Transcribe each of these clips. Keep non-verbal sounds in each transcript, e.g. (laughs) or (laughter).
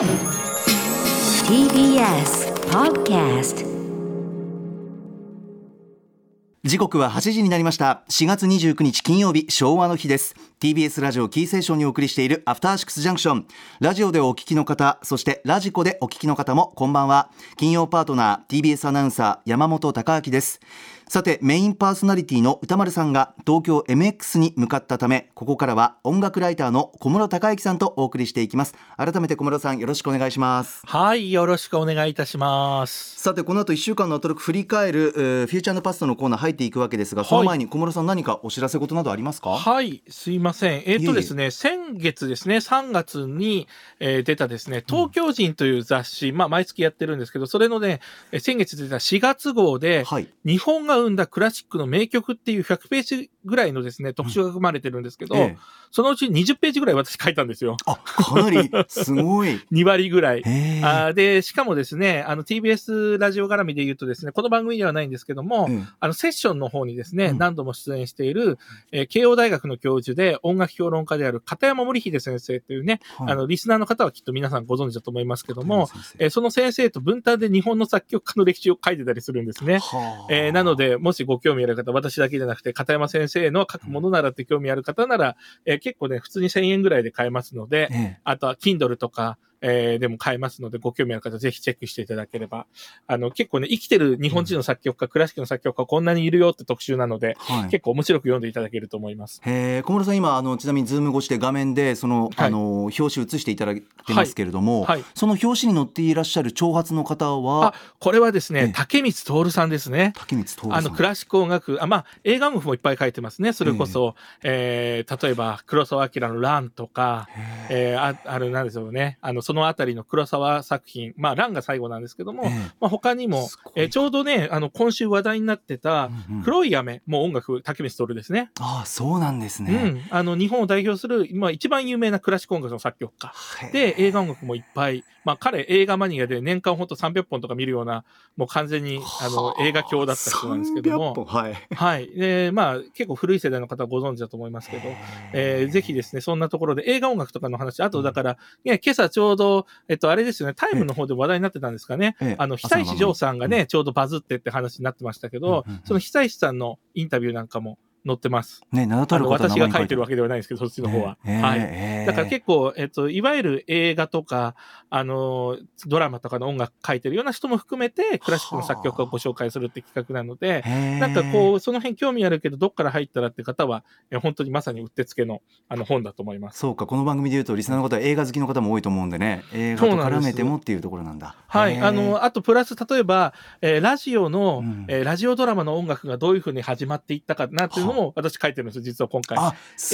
TBS Podcast 時刻は8時になりました。4月29日金曜日昭和の日です。TBS ラジオキーセーションにお送りしているアフターシックスジャンクションラジオでお聞きの方そしてラジコでお聞きの方もこんばんは。金曜パートナー TBS アナウンサー山本貴明です。さてメインパーソナリティの歌丸さんが東京 MX に向かったためここからは音楽ライターの小室孝之さんとお送りしていきます。改めて小室さんよろしくお願いします。はい、よろしくお願いいたします。さてこの後1週間のアトロック振り返る、えーフューチャーパストのコーナー入っていくわけですがその前に小室さん何かお知らせ事などありますか？はい、すいません。えっ、いえいえ。とですね、先月ですね、3月に、えー出たですね、東京人という雑誌、まあ、毎月やってるんですけど、それのね、えー先月出た4月号で、はい。日本が生んだクラシックの名曲っていう100ページぐらいのですね、特集が組まれてるんですけど、ええ。そのうち20ページぐらい私書いたんですよ。あかなりすごい。(laughs) 2割ぐらい。ええ。あーで、しかもですね、あの TBS ラジオ絡みで言うとですね、この番組ではないんですけども、ええ。あのセッションの方にですね、うん。何度も出演している、えー慶応大学の教授で音楽評論家である片山森秀先生というね、はい。あのリスナーの方はきっと皆さんご存知だと思いますけども、えーその先生と分担で日本の作曲家の歴史を書いてたりするんですね。はあ。えーなので、もしご興味ある方、私だけじゃなくて、片山先生の書くものならって興味ある方なら、えー結構ね、普通に1000円ぐらいで買えますので、ええ。あとは Kindle とか、えーでも買えますので、ご興味ある方、ぜひチェックしていただければ。あの、結構ね、生きてる日本人の作曲家、クラシックの作曲家、こんなにいるよって特集なので、はい結構面白く読んでいただけると思います。えー小室さん今あのちなみにズーム越しで画面でその、はいあの表紙映していただいてますけれども、はい。その表紙に載っていらっしゃる長髪の方は？あ、これはですええね、竹光徹さんですね。竹光徹さんあの、クラシック音楽、あ、まあ、映画音楽もいっぱい書いてますね。それこそ、えー例えば、黒澤明のランとか、へえーあ、ある、なんでしょうね。あの、そのあたりの黒沢作品、まあ、ランが最後なんですけども、ええまあ、他にもえーちょうどね、あの、今週話題になってた、うんうん黒い雨、もう音楽、竹光徹ですね。ああそうなんですうね、ん。あの、日本を代表する、まあ、一番有名なクラシック音楽の作曲家。で、映画音楽もいっぱい。まあ、彼、映画マニアで年間ほんと300本とか見るような、もう完全に、あの、映画教だった人なんですけど300も。本はいはい。で、まあ、結構古い世代の方はご存知だと思いますけど、えーぜひですね、そんなところで映画音楽とかの話、あとだから、ね、今朝ちょうど、えっと、あれですよね、タイムの方で話題になってたんですかね。ええ。あの、久石譲さんがね、ちょうどバズってって話になってましたけど、その久石さんのインタビューなんかも載ってます。ね名だたる方私が書いてるわけけではないですけど、そっちの方は。ええはい。ええだから結構、えっと、いわゆる映画とか、あの、ドラマとかの音楽書いてるような人も含めて、クラシックの作曲家をご紹介するって企画なので、なんかこう、その辺興味あるけど、どっから入ったらって方は、え本当にまさにうってつけのあの本だと思います。そうか。この番組で言うとリスナーの方は映画好きの方も多いと思うんでね。映画と絡めてもっていうところなんだ。はい。あの、あとプラス、例えば、えーラジオの、うん。えーラジオドラマの音楽がどういうふうに始まっていったかなっていうのも私書いてるんですよ、実は今回。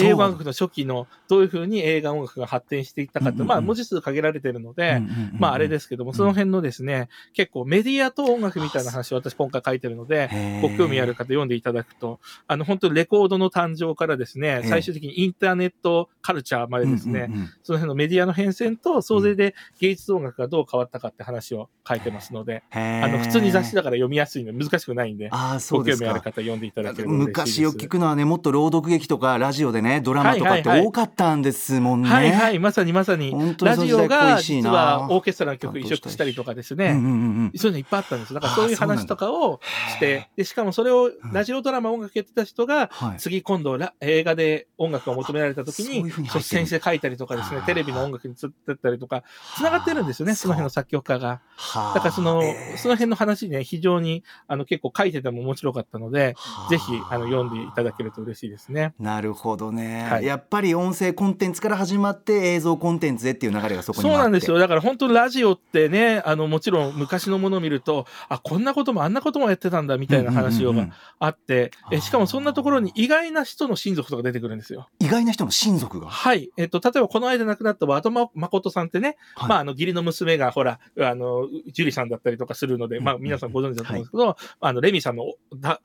映画音楽の。初期のどういうふうに映画音楽が発展していったかって、うんうんうん。まあ文字数限られてるので、うんうんうんうん。まああれですけども、その辺のですね、結構メディアと音楽みたいな話を私今回書いてるので、ご興味ある方読んでいただくと、あの本当にレコードの誕生からですね、え最終的にインターネットカルチャーまでですね、うんうんうんその辺のメディアの変遷と総勢で芸術音楽がどう変わったかって話を書いてますので、あの普通に雑誌だから読みやすいので難しくないんで、ご興味ある方読んでいただければ嬉しいです。昔よく聞くのはねもっと朗読劇とかラジオでねドラマとかってはいはいはい。多かったんですもんね。はいはい、まさにまさに。本当にラジオが実はオーケストラの曲移植したりとかですね、うんうんうんうん。そういうのいっぱいあったんです。だからそういう話とかをして、で、しかもそれをん。ラジオドラマ音楽やってた人が、はい。次今度ラ映画で音楽を求められた時に率先して書いたりとかですねテレビの音楽につったりとか、繋がってるんですよね、その辺の作曲家が。はあ。だからその、えー。その辺の話ね、非常に、あの、結構書いてても面白かったので、はあ。ぜひ、あの、読んでいただけると嬉しいですね。なるほどね、はいやっぱり音声コンテンツから始まって映像コンテンツへっていう流れがそこにそうなんですよ。だから本当にラジオってね、あの、もちろん昔のものを見ると、あ、こんなこともあんなこともやってたんだみたいな話をうんうんうんうんあって、えしかもそんなところに意外な人の親族とか出てくるんですよ。意外な人の親族が、はい。えっと、例えばこの間亡くなった和田誠さんってね、はいまあ、あの、義理の娘が、ほら、あの、ジュリさんだったりとかするので、まあ、皆さんご存知だと思うんですけど、あの、レミさんの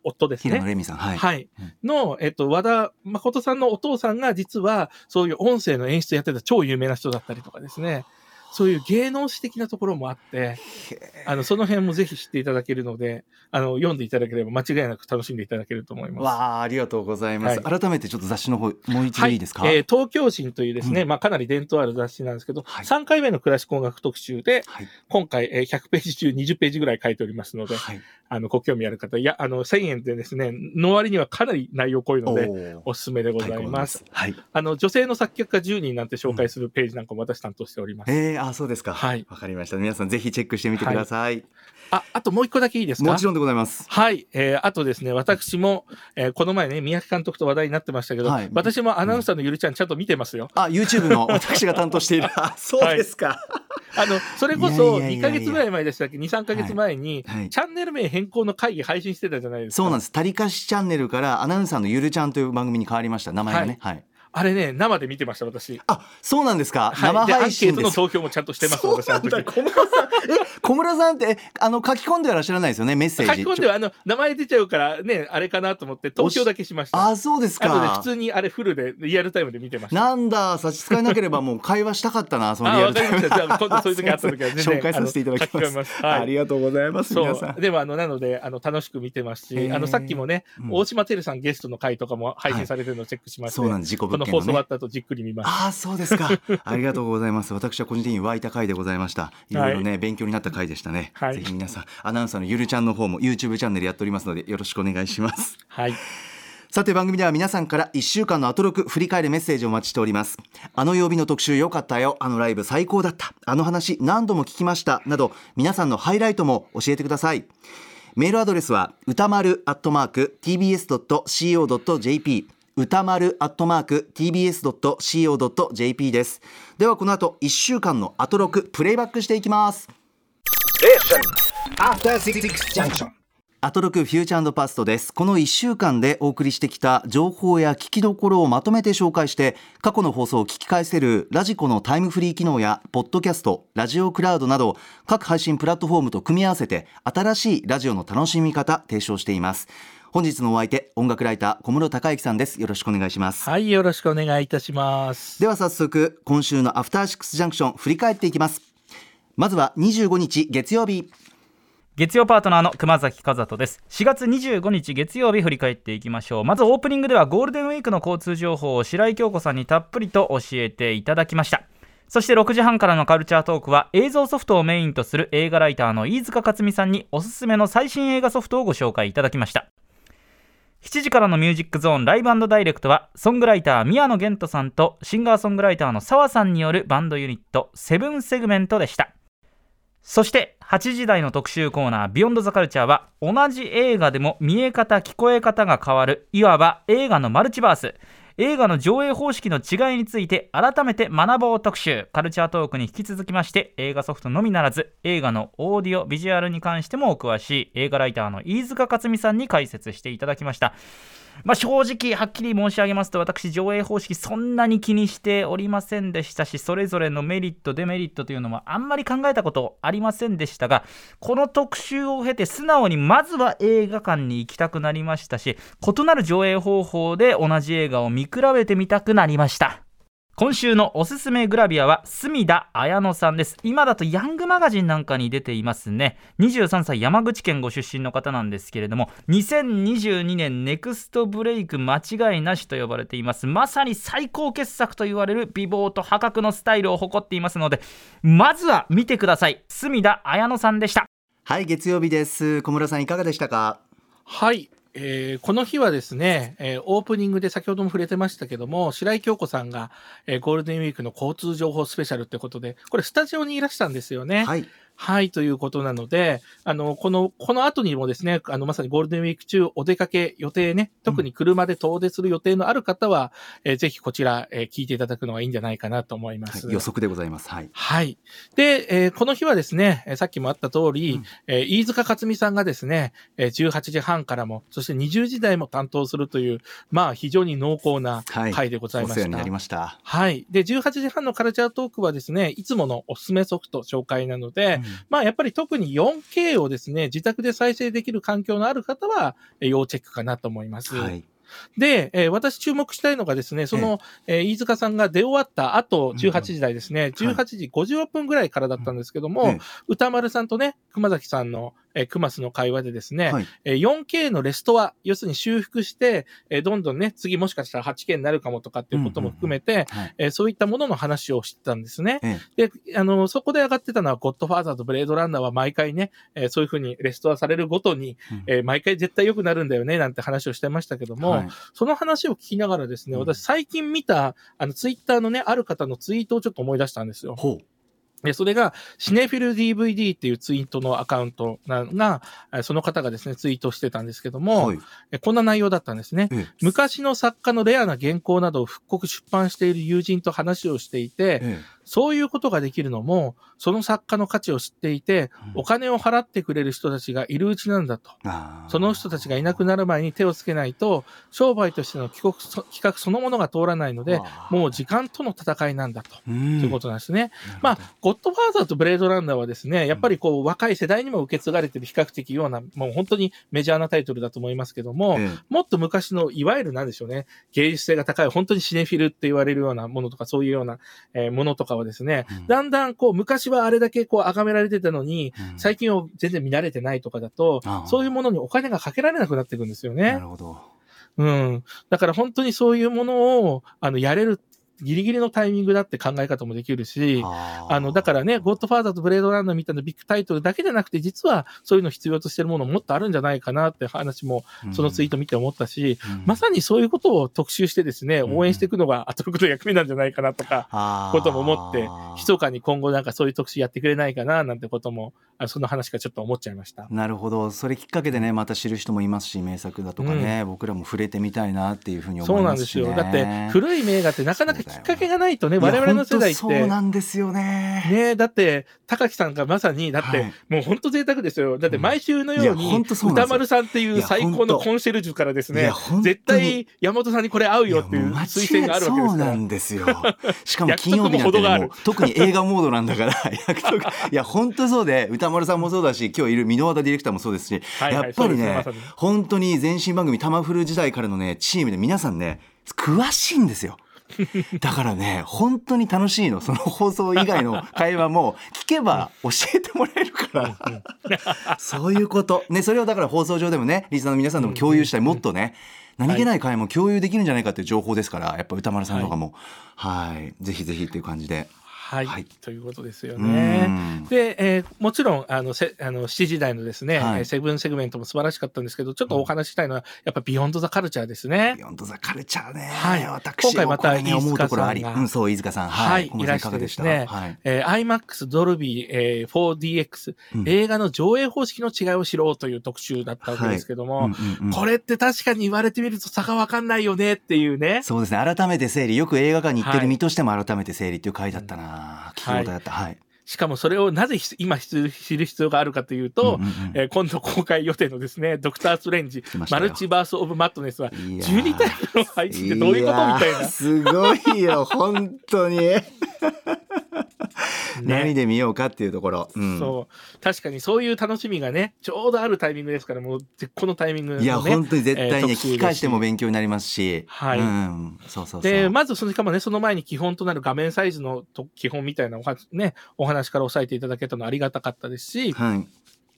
夫ですね。平野レミさんはい、はいうん。の、えっと、和田誠さんのお父さんが実は、そういう音声の演出やってた超有名な人だったりとかですね。そういう芸能史的なところもあって、あの、その辺もぜひ知っていただけるので、あの、読んでいただければ間違いなく楽しんでいただけると思います。わあありがとうございます、は改めてちょっと雑誌の方もう一度いいですか、えー東京人というですね、うまあかなり伝統ある雑誌なんですけど、はい。3回目のクラシック音楽特集で、はい。今回、えー100ページ中20ページぐらい書いておりますので、はいあの、ご興味ある方、いや、あの、1000円でですね、の割にはかなり内容濃いので、おすすめでございます。はい。あの、女性の作曲家10人なんて紹介するページなんかも私担当しております。えー、あそうですか。はい。わかりました。皆さんぜひチェックしてみてください、あ、あともう一個だけいいですか？もちろんでございます。はい。えーあとですね、私も、えーこの前ね、宮城監督と話題になってましたけど、はい。私もアナウンサーのゆるちゃんちゃんと見てますよ。あ YouTube の私が担当している。あそうですか、あの、それこいそ2やいやいやいや。ヶ月ぐらい前でしたっけ ?2、3ヶ月前に、はい。チャンネル名変更の会議配信してたじゃないですか。そうなんです。たりかしチャンネルからアナウンサーのゆるちゃんという番組に変わりました。名前がね。はい。あれね、生で見てました、私。あ、そうなんですか。はい、生配信です。ートの投票もちゃんとしてます、そうなんだ。。小室さん、え、小室さんって、あの書き込んではらっしゃらないですよね。メッセージ。書き込んでは、あの、名前出ちゃうからね、あれかなと思って、投票だけしました。あ、そうですか普。通にあれフルで、リアルタイムで見てました。なんだ、差し支えなければもう会話したかったな、(laughs) そのあ、リアルタイムわかりました。じゃあ、今度そういう時あった時は (laughs) 紹介させていただきます。ありがとうございます、皆さん。そう。でも、あの、なので、あの、楽しく見てますし、あの、さっきもね、うん大島てるさんゲストの回とかも配信されてるのをチェックしまして、そうなんです。自己この。放送終わった後じっくり見ます。ああ、そうですか。(laughs) ありがとうございます。私は個人的に湧いた回でございました。いろいろね、勉強になった回でしたね。はいぜひ皆さん、アナウンサーのゆるちゃんの方も YouTube チャンネルやっておりますので、よろしくお願いします。はい。さて番組では皆さんから1週間のアトロク振り返るメッセージをお待ちしておりますあの曜日の特集良かったよあのライブ最高だったあの話何度も聞きましたなど皆さんのハイライトも教えてくださいメールアドレスは歌丸アットマーク tbs.co.jp 歌丸アットマーク tbs.co.jp です。ではこの後1週間のアトロクプレイバックしていきます.アトロクフューチャーパストです。この1週間でお送りしてきた情報や聞きどころをまとめて紹介して過去の放送を聞き返せるラジコのタイムフリー機能やポッドキャストラジオクラウドなど各配信プラットフォームと組み合わせて新しいラジオの楽しみ方提唱しています本日のお相手音楽ライター小室孝之さんです。よろしくお願いします。はい、よろしくお願いいたします。では早速今週のアフターシックスジャンクション振り返っていきます。まずは25日月曜日。月曜パートナーの熊崎和人です。4月25日月曜日振り返っていきましょう。まずオープニングではゴールデンウィークの交通情報を白井京子さんにたっぷりと教えていただきました。そして6時半からのカルチャートークは映像ソフトをメインとする映画ライターの飯塚克美さんにおすすめの最新映画ソフトをご紹介いただきました7時からのミュージックゾーンライブダイレクトはソングライター宮野源人さんとシンガーソングライターの澤さんによるバンドユニットセブンセグメントでした。そして8時台の特集コーナー「ビヨンドザカルチャーは同じ映画でも見え方聞こえ方が変わるいわば映画のマルチバース。映画の上映方式の違いについて改めて学ぼう特集。カルチャートークに引き続きまして映画ソフトのみならず映画のオーディオビジュアルに関してもお詳しい映画ライターの飯塚克美さんに解説していただきました。まあ、正直はっきり申し上げますと私上映方式そんなに気にしておりませんでしたしそれぞれのメリットデメリットというのもあんまり考えたことありませんでしたがこの特集を経て素直にまずは映画館に行きたくなりました。し異なる上映方法で同じ映画を見比べてみたくなりました。今週のおすすめグラビアは隅田彩乃さんです。今だとヤングマガジンなんかに出ていますね。23歳山口県ご出身の方なんですけれども2022年ネクストブレイク間違いなしと呼ばれています。まさに最高傑作と言われる美貌と破格のスタイルを誇っていますのでまずは見てください。隅田彩乃さんでした。はい月曜日です。小村さんいかがでしたか？はい。えーこの日はですね、えーオープニングで先ほども触れてましたけども、白井京子さんが、えーゴールデンウィークの交通情報スペシャルってことで、これスタジオにいらしたんですよね。はいはい、ということなので、あの、この、この後にもですね、あの、まさにゴールデンウィーク中お出かけ予定ね、特に車で遠出する予定のある方は、えーぜひこちら、えー聞いていただくのがいいんじゃないかなと思います。はい予測でございますはいはい。で、えーこの日はですね、えーさっきもあった通り、うんえー飯塚克美さんがですね、えー18時半からも、そして20時台も担当するという、まあ非常に濃厚なはい回でございました。お世話になりましたはい。で、18時半のカルチャートークはですね、いつものおすすめソフト紹介なので、うん。まあやっぱり特に 4K をですね、自宅で再生できる環境のある方は、えー要チェックかなと思います。はい。で、えー私注目したいのがですね、その、えー飯塚さんが出終わった後、18時台ですね、18時56分ぐらいからだったんですけども、ええ。歌丸さんとね、熊崎さんの、えー、クマスの会話でですね、はい。えー 4K のレストア、要するに修復して、えーどんどんね、次もしかしたら 8K になるかもとかっていうことも含めて、そういったものの話をしてたんですね。ええ。で、あの、そこで上がってたのは、ゴッドファーザーとブレードランナーは毎回ね、えーそういうふうにレストアされるごとに、うん。えー毎回絶対良くなるんだよね、なんて話をしてましたけども、はい。その話を聞きながらですね、うん。私最近見た、あの、ツイッターのね、ある方のツイートをちょっと思い出したんですよ。ほうで、それが、シネフィル DVD っていうツイートのアカウントなが、えーその方がですね、ツイートしてたんですけども、はい。えーこんな内容だったんですね。ええ。昔の作家のレアな原稿などを復刻出版している友人と話をしていて、えそういうことができるのも、その作家の価値を知っていて、うん。お金を払ってくれる人たちがいるうちなんだと。その人たちがいなくなる前に手をつけないと、商売としての企画そのものが通らないので、もう時間との戦いなんだと。うん。ということなんですね。まあ、ゴッドファーザーとブレードランナーはですね、やっぱりこう、若い世代にも受け継がれてる比較的ような、もう本当にメジャーなタイトルだと思いますけども、え。もっと昔の、いわゆるなんでしょうね、芸術性が高い、本当にシネフィルって言われるようなものとか、そういうような、えーものとかはですね、うんだんだんこう、昔はあれだけこう、崇められてたのに、えうん最近は全然見慣れてないとかだとそういうものにお金がかけられなくなっていくんですよねな。るほどうん。だから本当にそういうものを、あの、やれる、ギリギリのタイミングだって考え方もできるし、あの、だからね、ゴッドファーザーとブレードランナーみたいなビッグタイトルだけじゃなくて、実はそういうの必要としてるものもっとあるんじゃないかなって話も、そのツイート見て思ったし、うん。まさにそういうことを特集してですね、うん。応援していくのがアトロクの役目なんじゃないかなとか、ことも思って、密かに今後なんかそういう特集やってくれないかななんてことも、あその話からちょっと思っちゃいました。なるほど。それきっかけでねまた知る人もいますし名作だとかね、僕らも触れてみたいなっていうふうにそう思いますし、ね、なんですよ。だって、古い名画ってなかなかきっかけがないとね、我々の世代っ本当そうて、なんですよね。ねだって、高木さんがまさに、だって、はい。もう本当贅沢ですよ。だって毎週のように、歌丸さんっていう最高のコンシェルジュからですね絶対山本さんにこれ合うよっていう推薦があるわけですそうな。んですよ。しかも金曜日なんて、特に映画モードなんだから (laughs) いや本当そうで歌丸さんもそうだし今日いる箕輪田ディレクターもそうですし、はいはいやっぱりねま本当に前身番組「タマフル」時代からのねチームで皆さんね詳しいんですよ。(laughs) だからね本当に楽しいの。その放送以外の会話も聞けば教えてもらえるから。そういうこと。ねそれをだから放送上でもねリスナーの皆さんとも共有したいもっとね何気ない会話も共有できるんじゃないかっていう情報ですからやっぱ歌丸さんとかも。はい。ぜひぜひっていう感じではい、はい。ということですようね。ん。で、えーもちろん、あの、せあの7時台のですね、はい。えーセブンセグメントも素晴らしかったんですけど、ちょっとお話ししたいのは、やっぱビヨンドザカルチャーですね。ビ。ヨンドザカルチャーね、はい。私今回またもこれね思うところあり、飯塚さんがうん、そう飯塚さん。ははいい、いらしてですね。はい、えー IMAX、ドルビー、えー 4DX、うん。映画の上映方式の違いを知ろうという特集だったわけですけども、うんうんうんこれって確かに言われてみると差がわかんないよねっていうね。そうですね。改めて整理。よく映画館に行ってはい。る身としても改めて整理っていう回だったな、聞き応えだった。はい、しかもそれをなぜひ今知る必要があるかというと、うんうんうん。えー今度公開予定のですね、ドクター・ストレンジマルチバース・オブ・マットネスは、いやー12タイプの配置ってどういうことみたいな。すごいよ本当に、何ね。で見ようかっていうところ、うん。そう。確かにそういう楽しみがね、ちょうどあるタイミングですから、もう絶好のタイミングのね。いや本当に絶対ね、えー聞き返しても勉強になりますし、はい。うん、そうそうそう。で、まずその、しかもね、その前に基本となる画面サイズのと基本みたいなおは、ね、お話から押さえていただけたのありがたかったですし、はい、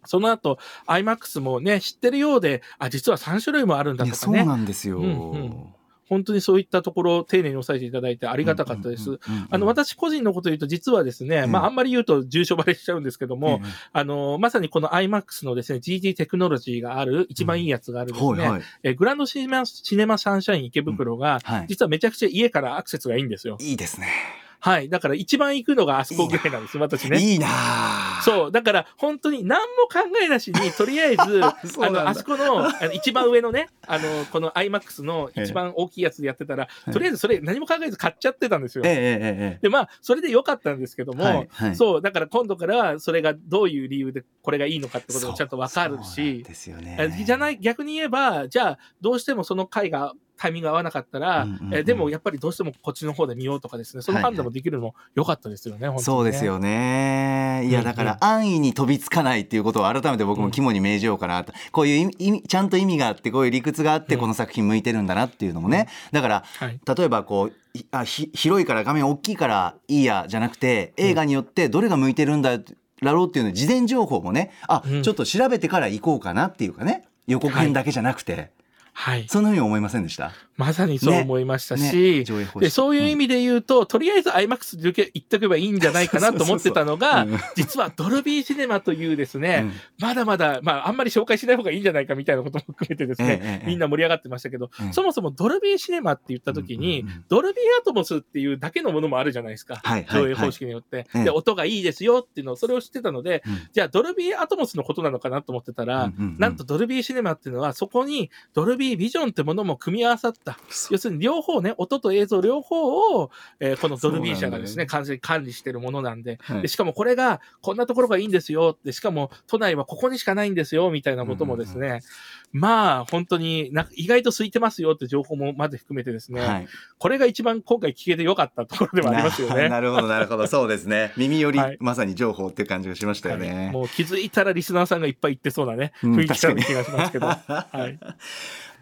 その後、IMAX もね、知ってるようで、あ、実は3種類もあるんだいやそうとかね。なんですよ、うんうん本当にそういったところを丁寧に押さえていただいてありがたかったです。うんうんうんうんあの、私個人のこと言うと、実はですね、うん。まあ、あんまり言うと重症バレしちゃうんですけども、ええあの、まさにこの IMAX のですね、GT テクノロジーがある、一番いいやつがあるですね、えグランドシネマ、シネマサンシャイン池袋が、はい、実はめちゃくちゃ家からアクセスがいいんですよ。いいですねはい。だから一番行くのがあそこぐらいなんです、私ね。いいなあそう。だから、本当に何も考えなしに、とりあえず、(laughs) あの、あそこの、あの一番上のね、あの、この IMAX の一番大きいやつでやってたら、えとりあえずそれ何も考えず買っちゃってたんですよ。えええええで、まあ、それで良かったんですけども、はいはいそう、だから今度からは、それがどういう理由でこれがいいのかってことがちゃんとわかるし、ですよねえじゃない、逆に言えば、じゃあ、どうしてもその回が、タイミング合わなかったら、うんうんうん。えでもやっぱりどうしてもこっちの方で見ようとかですね、その判断もできるのも良かったですよね、本当にね。そうですよね。ねいやだから安易に飛びつかないっていうことを改めて僕も肝に銘じようかなと、こういう意味ちゃんと意味があってこういう理屈があってこの作品向いてるんだなっていうのもね。だから、はい。例えばこういあひ広いから画面大きいからいいやじゃなくて映画によってどれが向いてるんだろうっていうの事前情報もね。あ、うん。ちょっと調べてから行こうかなっていうかね。予告編だけじゃなくて、はい。はい。そんなふうに思いませんでした？まさにそう思いましたねし、ね上映方式。でそういう意味で言うと、とりあえず IMAX で行っとけばいいんじゃないかなと思ってたのが実はドルビーシネマというですね、うん。まだまだ、まあ、あんまり紹介しない方がいいんじゃないかみたいなことも含めてですね、ええええみんな盛り上がってましたけど、うん。そもそもドルビーシネマって言った時に、うんうんうん。ドルビーアトモスっていうだけのものもあるじゃないですか。はいはい上映方式によって、ええ。で、音がいいですよっていうのを、それを知ってたので、うん。じゃあドルビーアトモスのことなのかなと思ってたら、うんうんうん。なんとドルビーシネマっていうのは、そこにドルビービジョンってものも組み合わさった。要するに両方ね、音と映像両方を、えーこのドルビー社がですね、完全に管理してるものなんで、はい。で、しかもこれが、こんなところがいいんですよ。で、しかも都内はここにしかないんですよ、みたいなこともですね、まあ、本当にな意外と空いてますよって情報もまで含めてですね、はい。これが一番今回聞けてよかったところでもありますよね。な (laughs) なるほどなるほど。そうですね。(laughs) 耳より、はい。まさに情報っていう感じがしましたよね、はい。もう気づいたらリスナーさんがいっぱい言ってそうなね、うん雰囲気がしますけど。(laughs) はい。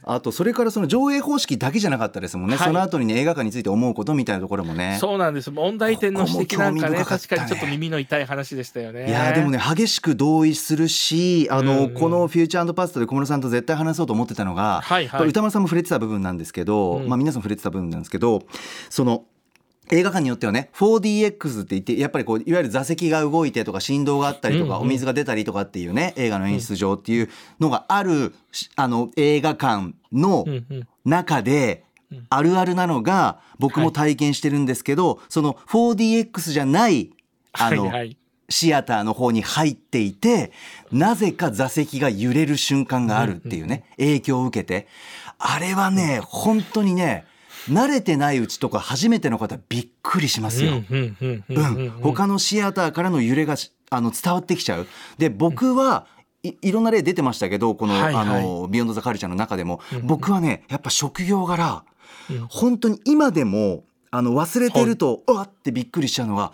あとそれからその上映方式だけじゃなかったですもんね、はい。その後にね映画館について思うことみたいなところもね。そうなんです。問題点の指摘なんかね、ね。確かにちょっと耳の痛い話でしたよね。いやーでもね激しく同意するしあの、うん。うんこの「フューチャーパスト」で小室さんと絶対話そうと思ってたのが、はいはい。歌丸さんも触れてた部分なんですけど、うん。まあ、皆さん触れてた部分なんですけどその映画館によってはね 4DX って言ってやっぱりこういわゆる座席が動いてとか振動があったりとか、お水が出たりとかっていうね映画の演出上っていうのがあるしあの映画館の。中でうん。あるあるなのが僕も体験してるんですけど、その 4DX じゃないあの。シアターの方に入っていてなぜか座席が揺れる瞬間があるっていうね影響を受けて。あれはね本当にね慣れてないうちとか初めての方びっくりしますよ。うん他のシアターからの揺れがしあの伝わってきちゃう。で僕はいいろんな例出てましたけどこの,、はいはい。あのビヨンド・ザ・カルチャーの中でも、うん僕はねやっぱ職業柄うん。本当に今でもあの忘れてると、うわってびっくりしちゃうのが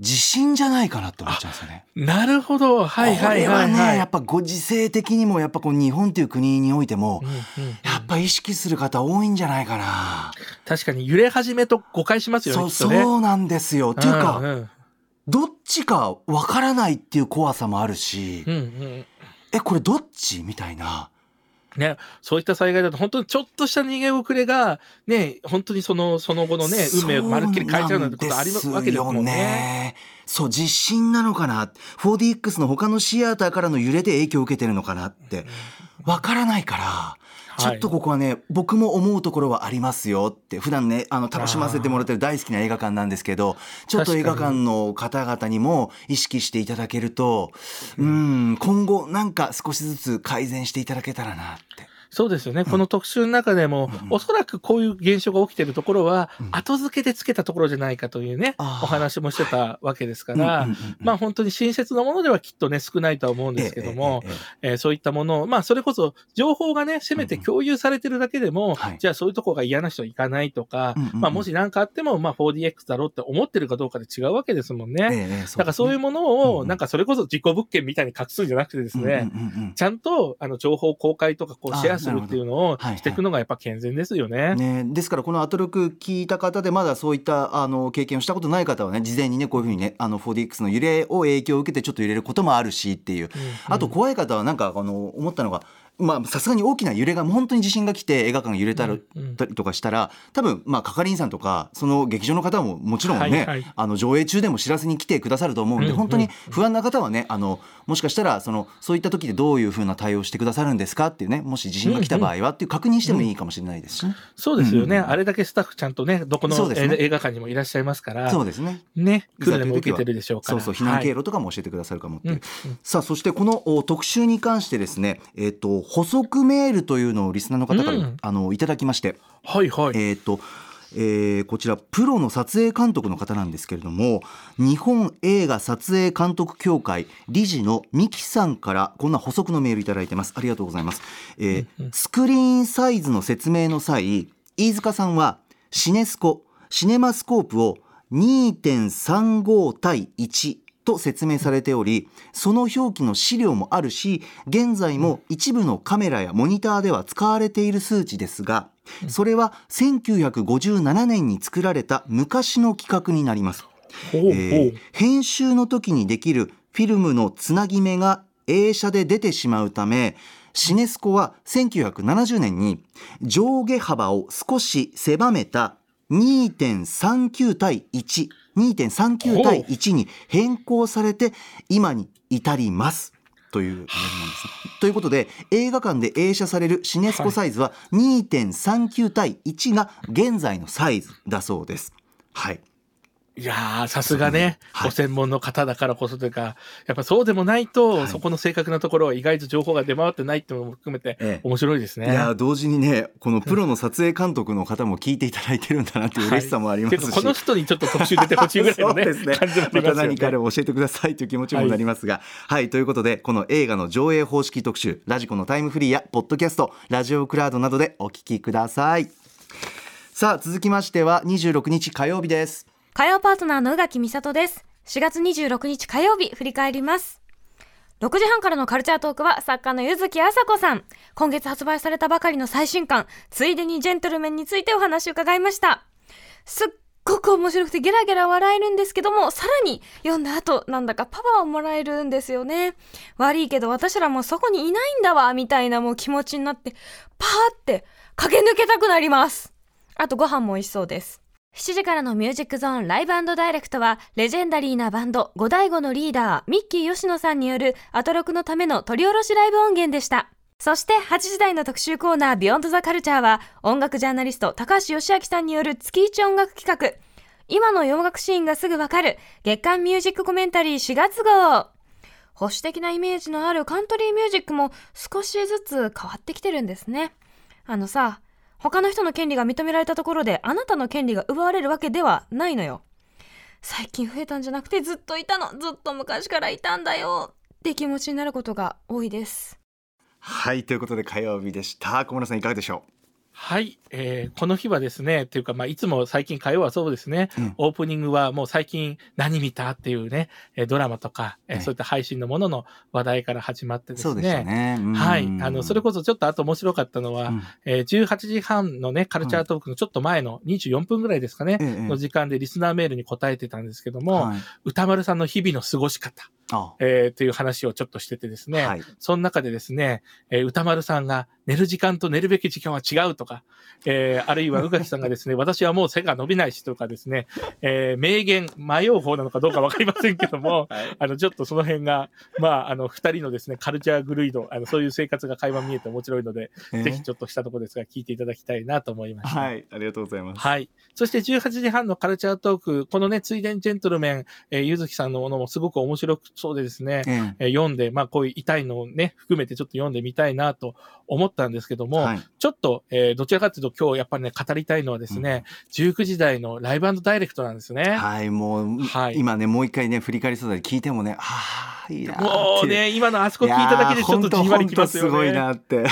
地震じゃないかなって思っちゃうんですよね。なるほど。はいはいはいこれははい。ねやっぱご時世的にもやっぱこう日本という国においても、うんうんやっぱ意識する方多いんじゃないかな。確かに揺れ始めと誤解しますよね。そうねそうなんですよ。っていうか、んんどっちかわからないっていう怖さもあるし、うんうんえこれどっち？みたいな。ね、そういった災害だと本当にちょっとした逃げ遅れがね本当にそのその後のね運命をまるっきり変えちゃうなんてことありますわけですもんね。そう地震なのかな？4DX の他のシアターからの揺れで影響を受けてるのかなってわからないから。ちょっとここはね、僕も思うところはありますよって普段ねあの楽しませてもらってる大好きな映画館なんですけどちょっと映画館の方々にも意識していただけるとうん今後なんか少しずつ改善していただけたらなって。そうですよね、この特集の中でも、おそらくこういう現象が起きてるところは、うん。後付けでつけたところじゃないかというね、お話もしてたわけですから、うんうんうんうん。まあ本当に親切なものではきっとね、少ないとは思うんですけども、えそういったものを、まあそれこそ情報がね、せめて共有されてるだけでも、はい。じゃあそういうところが嫌な人行かないとか、うんうんうん。まあもし何かあっても、まあ 4DX だろうって思ってるかどうかで違うわけですもんね。だからそういうものうんを、うん。なんかそれこそ自己物件みたいに隠すんじゃなくてですね、うんうんうんうん。ちゃんとあの情報公開とかこうあシェアするっていうのをしていくのがやっぱ健全ですよね。ね、ですからこのアトロク聞いた方でまだそういったあの経験をしたことない方はね事前にねこういうふうにねあの 4DX の揺れを影響を受けてちょっと揺れることもあるしっていう、あと怖い方はなんかあの思ったのがまあさすがに大きな揺れが本当に地震が来て映画館が揺れたりとかしたら多分まあ係員さんとかその劇場の方ももちろんね、はいはいあの上映中でも知らせに来てくださると思うんで、本当に不安な方はねあのもしかしたらそのそういった時でどういうふうな対応してくださるんですかっていうねもし地震が来た場合はっていう確認してもいいかもしれないですしね。そうですよね、うんうんあれだけスタッフちゃんとね、どこのね。映画館にもいらっしゃいますから、そうですね。ね、いざ訓練も受けてるでしょうから。そうそう避難経はい路とかも教えてくださるかもっていう、うんうん。さあそしてこのお特集に関してですねえっ、と補足メールというのをリスナーの方から、うん。あのいただきまして。はいはい。えっ、とえーこちらプロの撮影監督の方なんですけれども日本映画撮影監督協会理事のミキさんからこんな補足のメールいただいてます。ありがとうございます、えースクリーンサイズの説明の際飯塚さんはシネスコシネマスコープを2.35対1と説明されておりその表記の資料もあるし現在も一部のカメラやモニターでは使われている数値ですがそれは1957年に作られた昔の企画になります。えー編集の時にできるフィルムのつなぎ目が映写で出てしまうためシネスコは1970年に上下幅を少し狭めた2.39対1 2.39対1に変更されて今に至ります。というなんですねということで映画館で映写されるシネスコサイズは2.39対1が現在のサイズだそうです。はい、いやー、さすがね、はい。ご専門の方だからこそというか、やっぱそうでもないと、はい。そこの正確なところは意外と情報が出回ってないっていうのも含めて、ええ。面白いですね。いや同時にねこのプロの撮影監督の方も聞いていただいてるんだなっていう嬉しさもありますし、結構この人にちょっと特集出てほしいぐらいのねね。感じもありまたますよね。何かあれば教えてくださいという気持ちもなりますがはい、ということでこの映画の上映方式特集ラジコのタイムフリーやポッドキャストラジオクラウドなどでお聞きください。さあ続きましては26日火曜日です火曜パートナーの宇垣美里です。4月26日火曜日、振り返ります。6時半からのカルチャートークは作家の柚木あさこさん。今月発売されたばかりの最新刊、ついでにジェントルメンについてお話を伺いました。すっごく面白くてゲラゲラ笑えるんですけども、さらに読んだ後、なんだかパワーをもらえるんですよね。悪いけど私らもうそこにいないんだわ、みたいなもう気持ちになって、パーって駆け抜けたくなります。あとご飯も美味しそうです。7時からのミュージックゾーンライブダイレクトは、レジェンダリーなバンド、五大悟のリーダー、ミッキー吉野さんによるアトロクのための取り下ろしライブ音源でした。そして8時台の特集コーナー、ビヨンドザカルチャーは、音楽ジャーナリスト、高橋義明さんによる月一音楽企画、今の洋楽シーンがすぐわかる、月間ミュージックコメンタリー4月号。保守的なイメージのあるカントリーミュージックも少しずつ変わってきてるんですね。あのさ、他の人の権利が認められたところであなたの権利が奪われるわけではないのよ。最近増えたんじゃなくてずっといたの。ずっと昔からいたんだよ。って気持ちになることが多いです。はいということで火曜日でした小室さんいかがでしょう？はい、えーこの日はですね、というか、まあ、いつも最近火曜はそうですね、うん。オープニングはもう最近何見たっていうね、えードラマとか、えーはい。そういった配信のものの話題から始まってですね。ね。うん。はい。あの、それこそちょっとあと面白かったのは、うん。えー18時半のね、カルチャートークのちょっと前の24分ぐらいですかね、の時間でリスナーメールに答えてたんですけども、はい。歌丸さんの日々の過ごし方、あ。えーという話をちょっとしててですね、はい。その中でですね、えー歌丸さんが寝る時間と寝るべき時間は違うとか、えーあるいは宇垣さんがですね、(laughs) 私はもう背が伸びないしとかですね、えー名言、迷う方なのかどうかわかりませんけども、(laughs) あの、ちょっとその辺が、まあ、あの、二人のですね、カルチャーグルイド、あの、そういう生活が垣間見えて面白いので、えー。ぜひちょっとしたところですが、聞いていただきたいなと思いました。はいありがとうございます。はい。そして18時半のカルチャートーク、このね、ついでにジェントルメン、えーゆずきさんのものもすごく面白そうでですね、えええー読んで、まあこういう痛いのをね、含めてちょっと読んでみたいなと思ったんですけども、はい。ちょっと、えーどちらかというと今日やっぱりね、語りたいのはですね、19時台のライブダイレクトなんですね。はい、もう、はい今ね、もう一回ね、振り返りそうだ聞いてもね、ああ、いいなもうね、今のあそこ聞いただけでちょっとじんわりきますよね。すごいなって、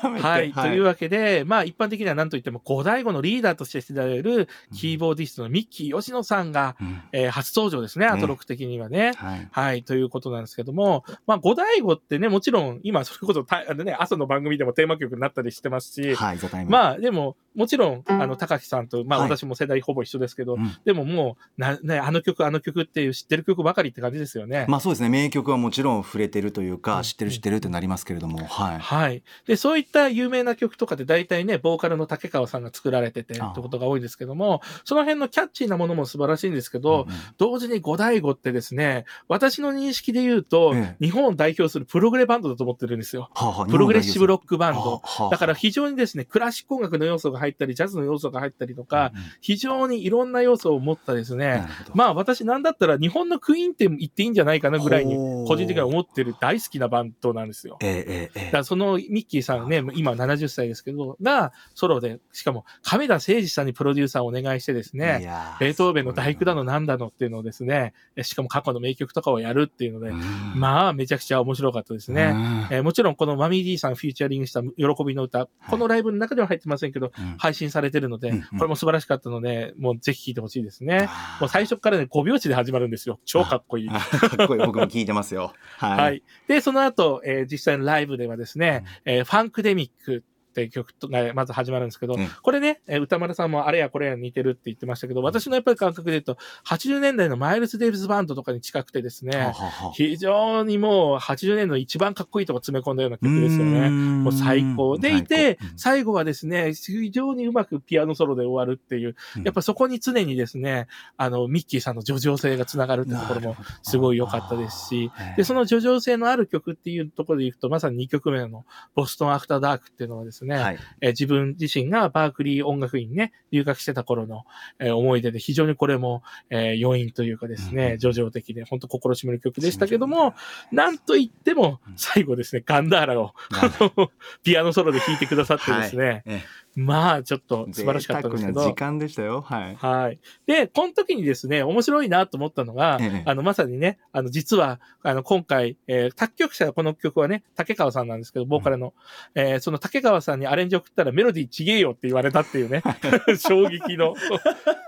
改めて。はい。というわけで、まあ一般的には何といっても、五大悟のリーダーとして知られるキーボーディストのミッキー吉野さんが、うんえー初登場ですね、ねアトロク的にはね。はい。はい、ということなんですけども、まあ、五大悟ってね、もちろん、今、それこそた、あのね、朝の番組でもテーマ曲になったりしてますし、はい。まあ、でも、もちろん、あの、高木さんと、まあ、はい私も世代ほぼ一緒ですけど、うんでももう、な、ね、あの曲、あの曲っていう知ってる曲ばかりって感じですよね。まあそうですね、名曲はもちろん触れてるというか、うん。知ってる知ってるってなりますけれども、はい。はい。で、そういった有名な曲とかって大体ね、ボーカルの竹川さんが作られてて、ってことが多いですけども、その辺のキャッチーなものも素晴らしいんですけど、うんうん。同時に五大悟ってですね、私の認識で言うと、え日本を代表するプログレバンドだと思ってるんですよ。はあはあプログレッシブロックバンド。はあはあだから非常にですね、クラシック音楽の要素が入ったり、ジャズの要素が入ったりとか、うん非常にいろんな要素を持ったですね、まあ私なんだったら日本のクイーンって言っていいんじゃないかなぐらいに個人的には思ってる大好きなバンドなんですよ。ええだからそのミッキーさんね、今70歳ですけど、がソロで、しかも亀田誠二さんにプロデューサーをお願いしてですね、ベートーベンの大工だのなんだのっていうのをですね、しかも過去の名曲とかをやるっていうので、まあ、めちゃくちゃ面白かったですね。えーもちろん、このマミー D さんフューチャリングした喜びの歌、このライブの中では入ってませんけど、うん。配信されてるので、うんうん。これも素晴らしかったので、もうぜひ聴いてほしいですね。もう最初からね、5拍子で始まるんですよ。超かっこいい。あ (laughs) かっこいい。僕も聞いてますよ。はい、はい。で、その後、えー実際のライブではですね、えーファンクデミックって曲とがまず始まるんですけど、うん。これね、えー歌丸さんもあれやこれや似てるって言ってましたけど、私のやっぱり感覚で言うと、80年代のマイルス・デイビスバンドとかに近くてですはね、はは非常にもう80年の一番かっこいいとこ詰め込んだような曲ですよね。もう最高。でいて、最後はですね、非常にうまくピアノソロで終わるっていう、うん。やっぱそこに常にですね、あの、ミッキーさんの叙情性がつながるってところもすごい良かったですし、で、そのの叙情性のある曲っていうところでいくと、まさに2曲目のボストンアフターダークっていうのはですね、はい。えー自分自身がバークリー音楽院にね、留学してた頃の、えー思い出で非常にこれも、えー余韻というかですうん。ね、叙情的で、本当心締める曲でしたけども、なんと言ってもうん、最後ですね、ガンダーラを、あのピアノソロで弾いてくださってですね、えまあ、ちょっと素晴らしかったんですけど。時、間でしたよ。はい。はい。で、この時にですね、面白いなと思ったのが、ええ。あの、まさにね、あの、実は、あの、今回、えー作曲者、この曲はね、竹川さんなんですけど、ボーカルの、えーその竹川さんにアレンジ送ったらメロディーちげえよって言われたっていうね、(laughs) 衝撃の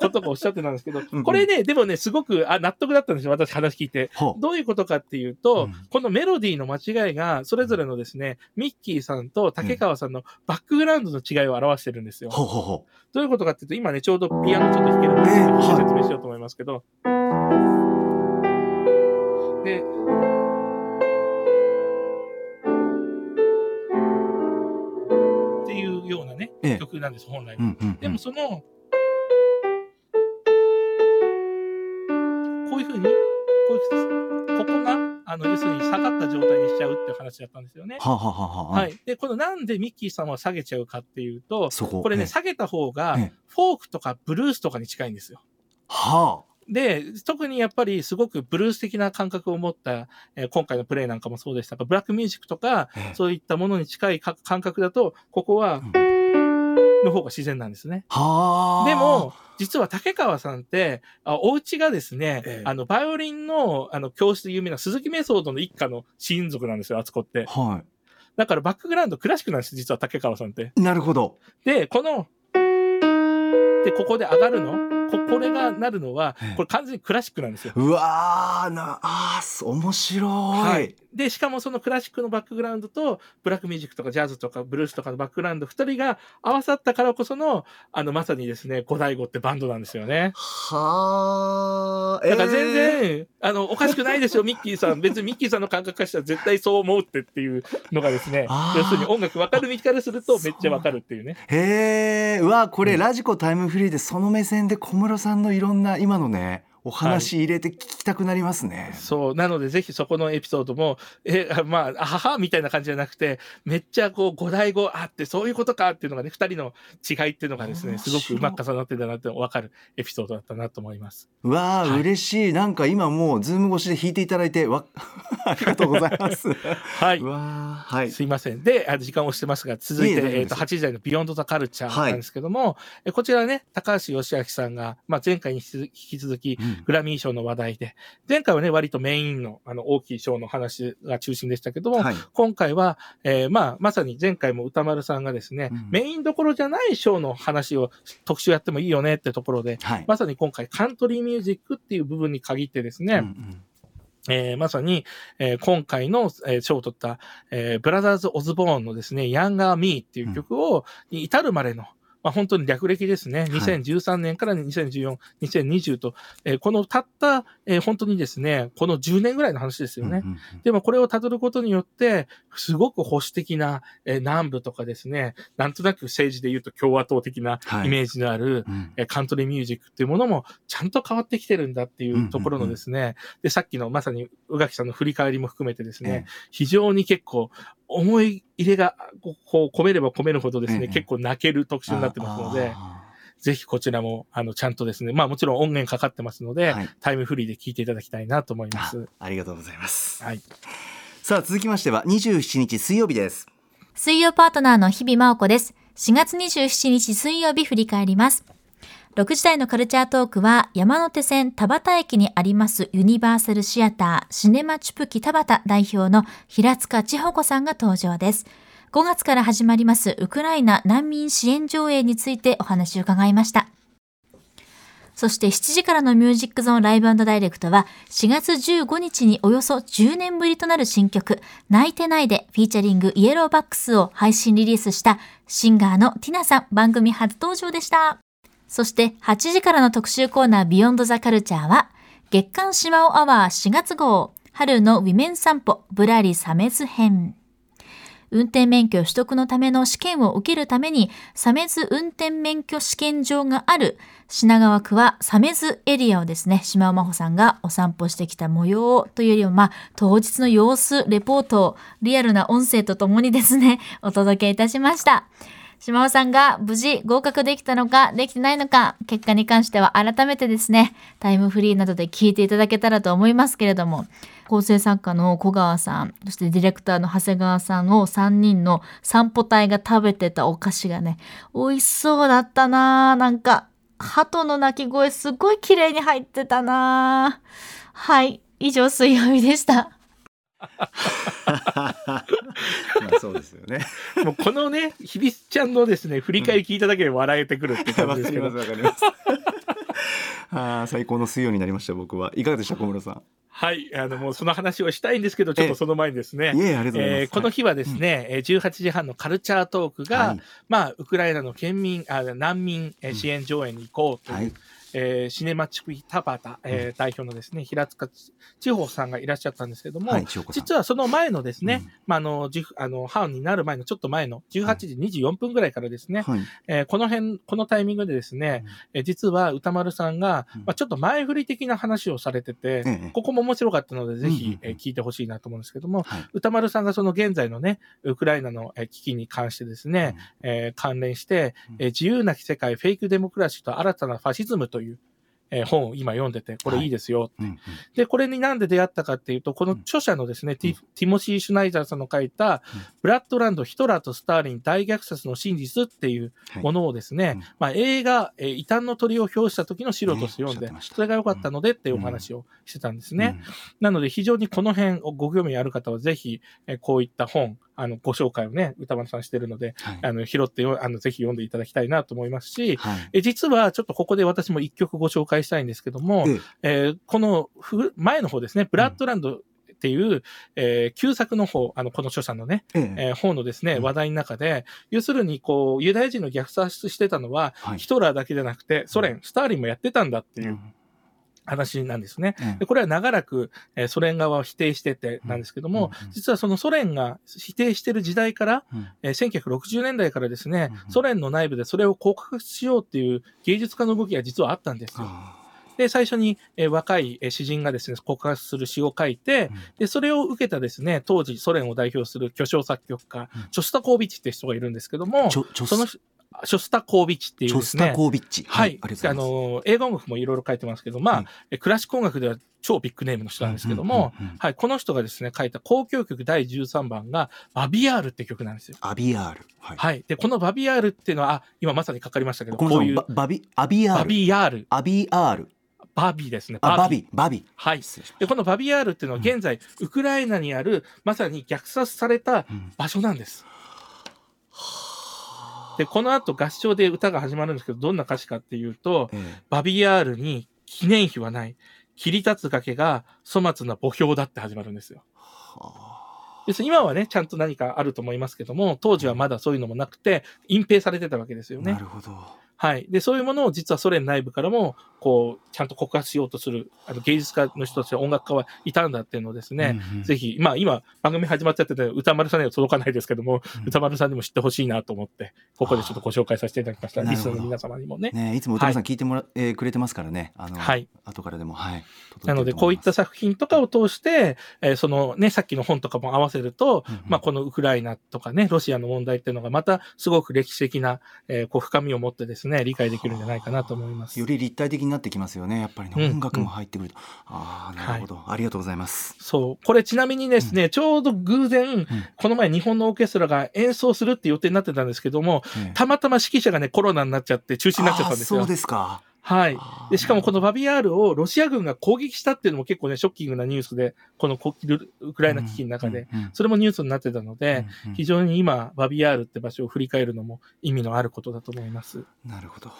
ことがおっしゃってたんですけどうん、これね、でもね、すごく、あ、納得だったんですよ、私話聞いて。どういうことかっていうと、うん。このメロディーの間違いが、それぞれのですね、ミッキーさんと竹川さんのバックグラウンドの違いを表してるんですよ。ほうほうほどういうことかっていうと、今ね、ちょうどピアノちょっと弾けるんで、えーはい説明しようと思いますけど。で、っていうようなね、ええ曲なんです、本来は。ううんうんうんでもその、こういうふうに、こういうふうです。ここが、あの、要するに下がった状態にしちゃうっていう話だったんですよね。はあはあはあはあ。はい。で、このなんでミッキーさんは下げちゃうかっていうと、そこ。これね、ええ下げた方がええ、フォークとかブルースとかに近いんですよ。はで、特にやっぱりすごくブルース的な感覚を持った、えー今回のプレイなんかもそうでした。が、ブラックミュージックとか、そういったものに近いか感覚だと、ここは、の方が自然なんですね。はあでも、実は竹川さんって、あお家がですね、ええあの、バイオリンの、あの、教室で有名な鈴木メソードの一家の親族なんですよ、あそこって。はだからバックグラウンドクラシックなんです、実は竹川さんって。いなるほどで、この、で、ここで上がるの？ここれがなるのはええ、これ完全にクラシックなんですよ。うわーなあーす面白い、はい。で、しかもそのクラシックのバックグラウンドと、ブラックミュージックとかジャズとかブルースとかのバックグラウンド二人が合わさったからこその、あの、まさにですね、五大五ってバンドなんですよね。はあだから全然、あの、おかしくないですよ、ミッキーさん。別にミッキーさんの感覚からしたら絶対そう思うってっていうのがですね要するに音楽わかる身からするとめっちゃわかるっていうね。へえうわこれ、うんラジコタイムフリーでその目線で小室さんのいろんな今のねお話入れて聞きたくなりますね、そう。なので、ぜひそこのエピソードも、え、あまあ、あははみたいな感じじゃなくて、めっちゃこう、五代語あって、そういうことかっていうのがね、二人の違いっていうのがですね、すごくうまく重なってんだなってわかるエピソードだったなと思います。うわー、はい嬉しいなんか今もうズーム越しで弾いていただいてわ (laughs) ありがとうございますはい。うわーはいすいません。で、時間を押してますが、続いて、いえっ、と、8時台の Beyond the Culture なんですけども、えこちらね、高橋芳朗さんが、まあ、前回に引き続き引き続き、うんグラミー賞の話題で、前回はね、割とメインの、あの、大きい賞の話が中心でしたけども、はい。今回は、えーまあ、まさに前回も歌丸さんがですね、うん。メインどころじゃない賞の話を特集やってもいいよねってところで、はい。まさに今回カントリーミュージックっていう部分に限ってですね、うんうん。えーまさに、えー今回の、えー賞を取った、えーブラザーズ・オズボーンのですね、ヤンガー・ミーっていう曲を、に至るまでの、まあ、本当に略歴ですね。2013年から2014、2020と、えーこのたった、えー本当にですね、この10年ぐらいの話ですよね。うんうんでもこれを辿ることによって、すごく保守的な、えー南部とかですね、なんとなく政治で言うと共和党的なはい。イメージのある、うん。えーカントリーミュージックっていうものもちゃんと変わってきてるんだっていうところのですね、で、さっきのまさに宇垣さんの振り返りも含めてですね、え。非常に結構思い入れがこう込めれば込めるほどですね、ええ結構泣ける特集になってますので、あぜひこちらもあのちゃんとですね、まあもちろん音源かかってますので、はいタイムフリーで聴いていただきたいなと思います。ありがとうございますはい。さあ続きましては27日水曜日です水曜パートナーの日々真央子です。4月27日水曜日振り返ります。6時台のカルチャートークは山手線田端駅にありますユニバーサルシアターシネマチュプキ田端代表の平塚千穂子さんが登場です。5月から始まりますウクライナ難民支援上映についてお話を伺いました。そして7時からのミュージックゾーンライブダイレクトは4月15日におよそ10年ぶりとなる新曲泣いてないでフィーチャリングイエローバックスを配信リリースしたシンガーのティナさん番組初登場でした。そして8時からの特集コーナービヨンドザカルチャーは月刊シマオアワー4月号春のウィメン散歩ぶらりサメズ編。運転免許取得のための試験を受けるために、サメズ運転免許試験場がある品川区はサメズエリアをですね、島尾真帆さんがお散歩してきた模様というよりも、まあ、当日の様子、レポートをリアルな音声とともにですね、お届けいたしました。島尾さんが無事合格できたのかできてないのか結果に関しては改めてですねタイムフリーなどで聞いていただけたらと思いますけれども構成作家の小川さんそしてディレクターの長谷川さんを3人の散歩隊が食べてたお菓子がね美味しそうだったななんか鳩の鳴き声すごい綺麗に入ってたなはい以上水曜日でした。(laughs) まあそうですよね。(laughs) もうこのね、ひびちゃんのですね、振り返り聞いただけで笑えてくるって感じですけど。わ、かりますわかります。(laughs) ああ最高の水曜になりました僕はいかがでした小室さん？はい、あのもうその話をしたいんですけど、ちょっとその前にですね、ええこの日はですね、はい、18時半のカルチャートークが、はい、まあウクライナの県民あ難民支援上映に行こうという。うんはいえー、シネマチクイタバタ、えー、代表のですね、平塚千穂さんがいらっしゃったんですけども、はい、実はその前のですね、うん、まあ、あの、じあの、ンになる前のちょっと前の18時24分ぐらいからですね、はい、えー、この辺、このタイミングでですね、うん、え実は歌丸さんが、まあ、ちょっと前振り的な話をされてて、うん、ここも面白かったので、ぜひ、え聞いてほしいなと思うんですけども、はい、歌丸さんがその現在のね、ウクライナの危機に関してですね、え関連して、え自由なき世界、フェイクデモクラシーと新たなファシズムという、えー、本を今読んでて、これいいですよ。って、はい。うんうん、で、これになんで出会ったかっていうと、この著者のですね、うん、ティティモシー・シュナイザーさんの書いた、ブラッドランド、ヒトラーとスターリン大虐殺の真実っていうものをですね、はいうん、まあ、映画、えー、異端の鳥を表した時の資料として読ん。で、ね、それが良かったのでっていうお話をしてたんですね。なので、非常にこの辺をご興味ある方は、ぜひ、えー、こういった本、あの、ご紹介をね、歌丸さんしてるので、はい、あの、拾ってあの、ぜひ読んでいただきたいなと思いますし、はい、え実はちょっとここで私も一曲ご紹介したいんですけども、えー、この前の方ですね、ブラッドランド、っていう、えー、旧作の方、あの、この著者のね、ええ。えー、方のですね、話題の中で、要するに、こう、ユダヤ人の虐殺してたのは、はい、ヒトラーだけじゃなくて、ソ連、スターリンもやってたんだっていう。話なんですね。でこれは長らく、えー、ソ連側を否定しててなんですけども、うんうん、実はそのソ連が否定してる時代から、うん、えー、1960年代からですね、うん、ソ連の内部でそれを告白しようっていう芸術家の動きが実はあったんですよ。で、最初に、えー、若い、えー、詩人がですね、告白する詩を書いて、で、それを受けたですね、当時ソ連を代表する巨匠作曲家、チョスタコービッチって人がいるんですけども、そのショスタコービッチっていうですね。ショスタコービッチ。はい。はい、あの、映画音楽もいろいろ書いてますけど、まあ、はい、クラシック音楽では超ビッグネームの人なんですけども、はい。この人がですね、書いた交響曲第13番が、バビアールって曲なんですよ。バビアール。はい。はい、で、このバビアールっていうのは、あ、今まさにかかりましたけど、こういう。バビ、アビアール。バビアール。アビアール。バビですね。バビ。バビ。はい。で、このバビアールっていうのは現在、ウクライナにある、まさに虐殺された場所なんです。うんで、この後合唱で歌が始まるんですけど、どんな歌詞かっていうと、ええ、バビアールに記念碑はない。切り立つ崖が粗末な墓標だって始まるんですよ。要するに今はね、ちゃんと何かあると思いますけども、当時はまだそういうのもなくて、隠蔽されてたわけですよね。なるほど。はい。で、そういうものを実はソ連内部からも、こう、ちゃんと告発しようとする、あの芸術家の人たち、音楽家はいたんだっていうのをですね、うんうん、ぜひ、まあ今、番組始まっちゃってて、歌丸さんには届かないですけども、うん、歌丸さんにも知ってほしいなと思って、ここでちょっとご紹介させていただきました。リスナーの皆様にもね。ねいつも歌丸さん聞いてもら、はい、えー、くれてますからね。あの、はい。後からでも、はい。なので、こういった作品とかを通して、えー、そのね、さっきの本とかも合わせると、うんうん、まあこのウクライナとかね、ロシアの問題っていうのがまたすごく歴史的な、えー、こう深みを持ってですね、理解できるんじゃないかなと思います。より立体的になってきますよね。やっぱりね、うん音楽も入ってくると、ああなるほど、ありがとうございます。そう。これちなみにですね、ちょうど偶然、この前日本のオーケストラが演奏するって予定になってたんですけども、ええたまたま指揮者がね、コロナになっちゃって中止になっちゃったんですよ。そうですか。はい。で、しかもこのバビアールをロシア軍が攻撃したっていうのも結構ね、ショッキングなニュースで、このこウクライナ危機の中で、、うんうん。それもニュースになってたので、うんうん。非常に今、バビアールって場所を振り返るのも意味のあることだと思います。なるほど。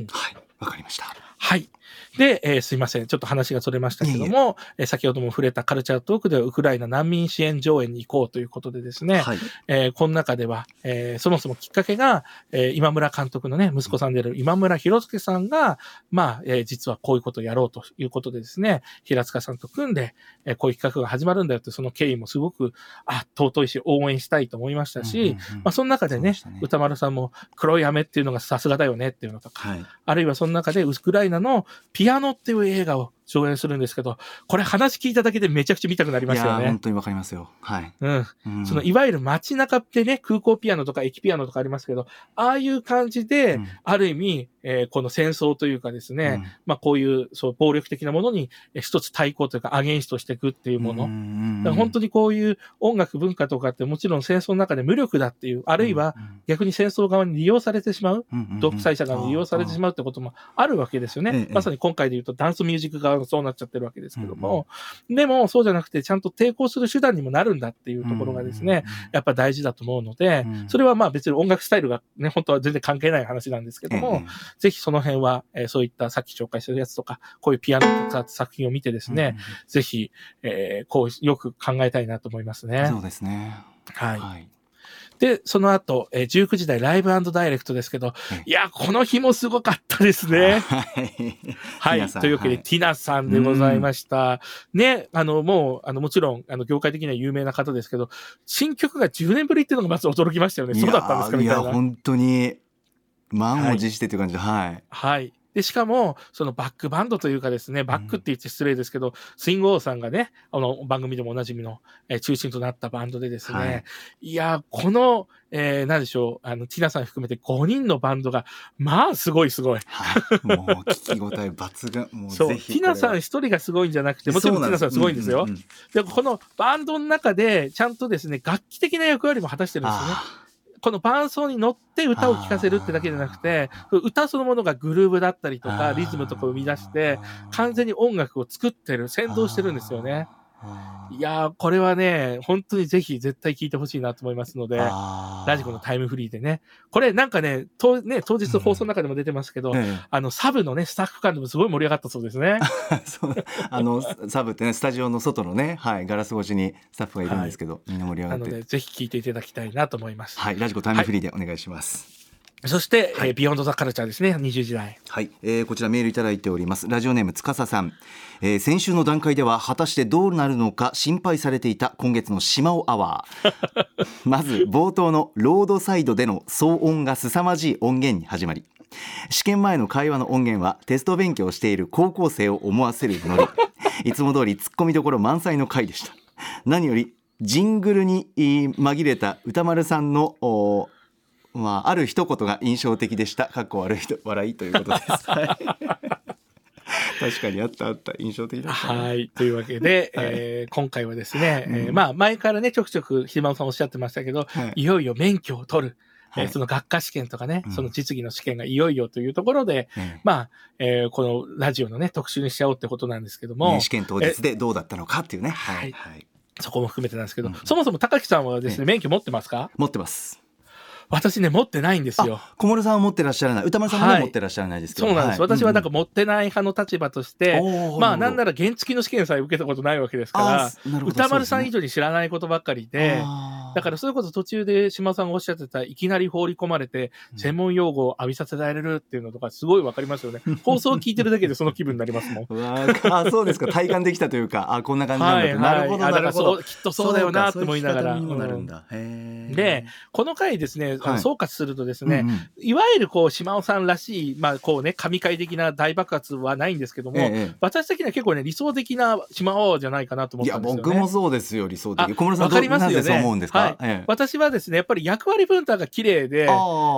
うん。はい。わかりましたはい。で、えーすいません。ちょっと話がそれましたけども、えー先ほども触れたカルチャートークではウクライナ難民支援上演に行こうということでですね、はい。えーこの中では、えーそもそもきっかけが、えー今村監督のね、息子さんである今村博介さんが、まあ、えー実はこういうことをやろうということでですね、平塚さんと組んで、えーこういう企画が始まるんだよって、その経緯もすごく、あ、尊いし、応援したいと思いましたし、うんうんうんまあ、その中でねでね。歌丸さんも黒い雨っていうのがさすがだよねっていうのとか、はい。あるいはその中でウクライナのピアノっていう映画を上演するんですけど、これ話聞いただけでめちゃくちゃ見たくなりいますよね。本当にわかりますよ。はい、うん。うん。そのいわゆる街中でね、空港ピアノとか駅ピアノとかありますけど、ああいう感じで、うん。ある意味、えーこの戦争というかですね、うん。まあこういうそう暴力的なものにえー一つ対抗というかアゲンストしていくっていうもの。本当ににこういう音楽文化とかってもちろん戦争の中で無力だっていう、あるいは逆に戦争側に利用されてしまう、独裁者側に利用されてしまうってこともあるわけですよね。ええ。まさに今回で言うとダンスミュージック側がそうなっちゃってるわけですけども、でもそうじゃなくてちゃんと抵抗する手段にもなるんだっていうところがですね、やっぱ大事だと思うので、うん。それはまあ別に音楽スタイルがね、本当は全然関係ない話なんですけども、ぜひその辺は、えーそういったさっき紹介してるやつとか、こういうピアノとか作品を見てですね、ぜひ、えーこうよく考えたいなと思いますね。そうですね。はい。はいで、その後、えー19時台ライブダイレクトですけどええ、いや、この日もすごかったですね。はい (laughs) はい。というわけで、はいティナさんでございました。ね、あの、もう、あの、もちろん、あの、業界的には有名な方ですけど、新曲が10年ぶりっていうのがまず驚きましたよね。そうだったんですかみたいな。いや本当に満を持してという感じではいはい。で、しかも、そのバックバンドというかですね、バックって言って失礼ですけど、スイングオーさんがね、あの、番組でもおなじみの、えー中心となったバンドでですね、はい。い、やー、この、えー、なんでしょう、あの、ティナさん含めて5人のバンドが、まあ、すごいすごい。はい。もう聞き応え抜群。もうそう、ティナさん一人がすごいんじゃなくて、もちろんティナさんすごいんですよ。うううんで、このバンドの中で、ちゃんとですね、楽器的な役割も果たしてるんですよね。あこの伴奏に乗って歌を聴かせるってだけじゃなくて、歌そのものがグルーブだったりとーか、リズムとかを生み出して、完全に音楽を作ってる、先導してるんですよね。いやー、これはね、本当にぜひ絶対聴いてほしいなと思いますので、ラジコのタイムフリーでね。これなんかね、とね当日放送の中でも出てますけど、えあの、サブのね、スタッフ間でもすごい盛り上がったそうですね。(laughs) あのサブってねスタジオの外のねはいガラス越しにスタッフがいるんですけど、みんな盛り上がって。なので、ぜひ聴いていただきたいなと思います。はいラジコタイムフリーでお願いしますそして、えービヨンドザカルチャーですね、20時代。はい、えーこちらメールいただいております。ラジオネームつかささん、えー先週の段階では果たしてどうなるのか心配されていた今月の島尾アワー。(laughs) まず冒頭のロードサイドでの騒音が凄まじい音源に始まり。試験前の会話の音源はテスト勉強をしている高校生を思わせるノリいつも通りツッコミどころ満載の回でした。何よりジングルにえー紛れた歌丸さんのおまあ、ある一言が印象的でした。かっこ悪いと笑いということです。(laughs) はい確かにあったあった印象的だった。はい。というわけで、(laughs) えー今回はですね、えーうんまあ、前からね、ちょくちょく、ひまおさんおっしゃってましたけど、はいいよいよ免許を取る。はいえーその学科試験とかね、うんその実技の試験がいよいよというところで、えまあ、えーこのラジオのね、特集にしちゃおうってことなんですけどえも、ね試験当日でどうだったのかっていうね。ははいい、はい、そこも含めてなんですけど、うんそもそも高木さんはですね、免許持ってますか？持ってます。私ね、持ってないんですよ。小室さんは持ってらっしゃらない。歌丸さんも持ってらっしゃらないですけど。そうなんです。私はなんかも持ってない派の立場として、まあなんならら原付の試験さえ受けたことないわけですから、歌丸さん以上に知らないことばっかりで、だからそれこそ途中で島さんがおっしゃってた、いきなり放り込まれて、専門用語を浴びさせられるっていうのとか、すごいわかりますよね。(laughs) 放送を聞いてるだけでその気分になりますもん。(laughs) あそうですか体感できたというかあこんな感じなんだと、はいなるほどなるほどきっとそうだよなって思いながら。で、この回ですね、あのはい。総括するとですね、うんうん。いわゆるこう、島尾さんらしい、まあこうね、神回的な大爆発はないんですけども、ええ私的には結構ね、理想的な島尾じゃないかなと思っいやたんですよね。僕もそうですよ理想あ的小室さんわかりますよね。思うんですか、はい。ええ。私はですね、やっぱり役割分担が綺麗で、あ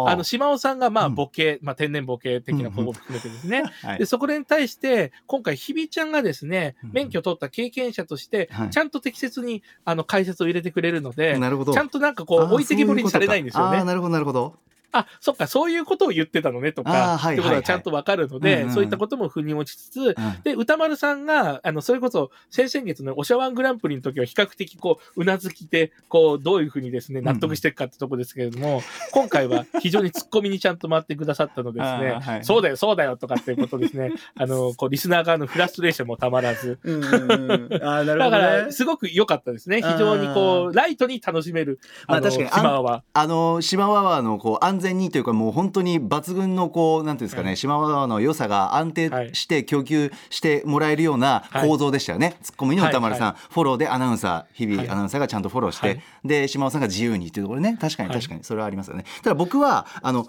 あの、島尾さんがまあうん。ボケ、まあ天然ボケ的なことを含めてですね、はい。で、そこに対して、今回、ひびちゃんがですねうん、免許を取った経験者としてはい、ちゃんと適切に、あの、解説を入れてくれるので、なるほど。ちゃんとなんかこう、置いてきぼりにされないんですよね。なるほどなるほど。あ、そっか、そういうことを言ってたのねとか、はいってことはちゃんとわかるのうんでう、ん。そういったことも腑に落ちつつ、うん。で、歌丸さんが、あの、それこそ、先々月のおしゃワングランプリの時は比較的、こう、うなずきで、こう、どういうふうにですね、納得していくかってとこですけれども、今回は非常に突っ込みにちゃんと回ってくださったのでですね、はい。そうだよ、そうだよとかっていうことですね、(laughs) あの、こう、リスナー側のフラストレーションもたまらず、うんうんうん。あーなるだかほどね。ら、すごく良かったですね。非常にこう、ライトに楽しめる、あの、まあ確かに島は。あの島ワワのこう安全にというかもう本当に抜群のこうなんていうんですかね、はい。島ワワの良さが安定して供給してもらえるようなはい。構造でしたよね、ツッコミの歌丸さん、はフォローでアナウンサー日々はい。アナウンサーがちゃんとフォローして、はい。で島尾さんが自由にっていうところね。確かにはい。確かに。それはありますよね、ただ僕はあの、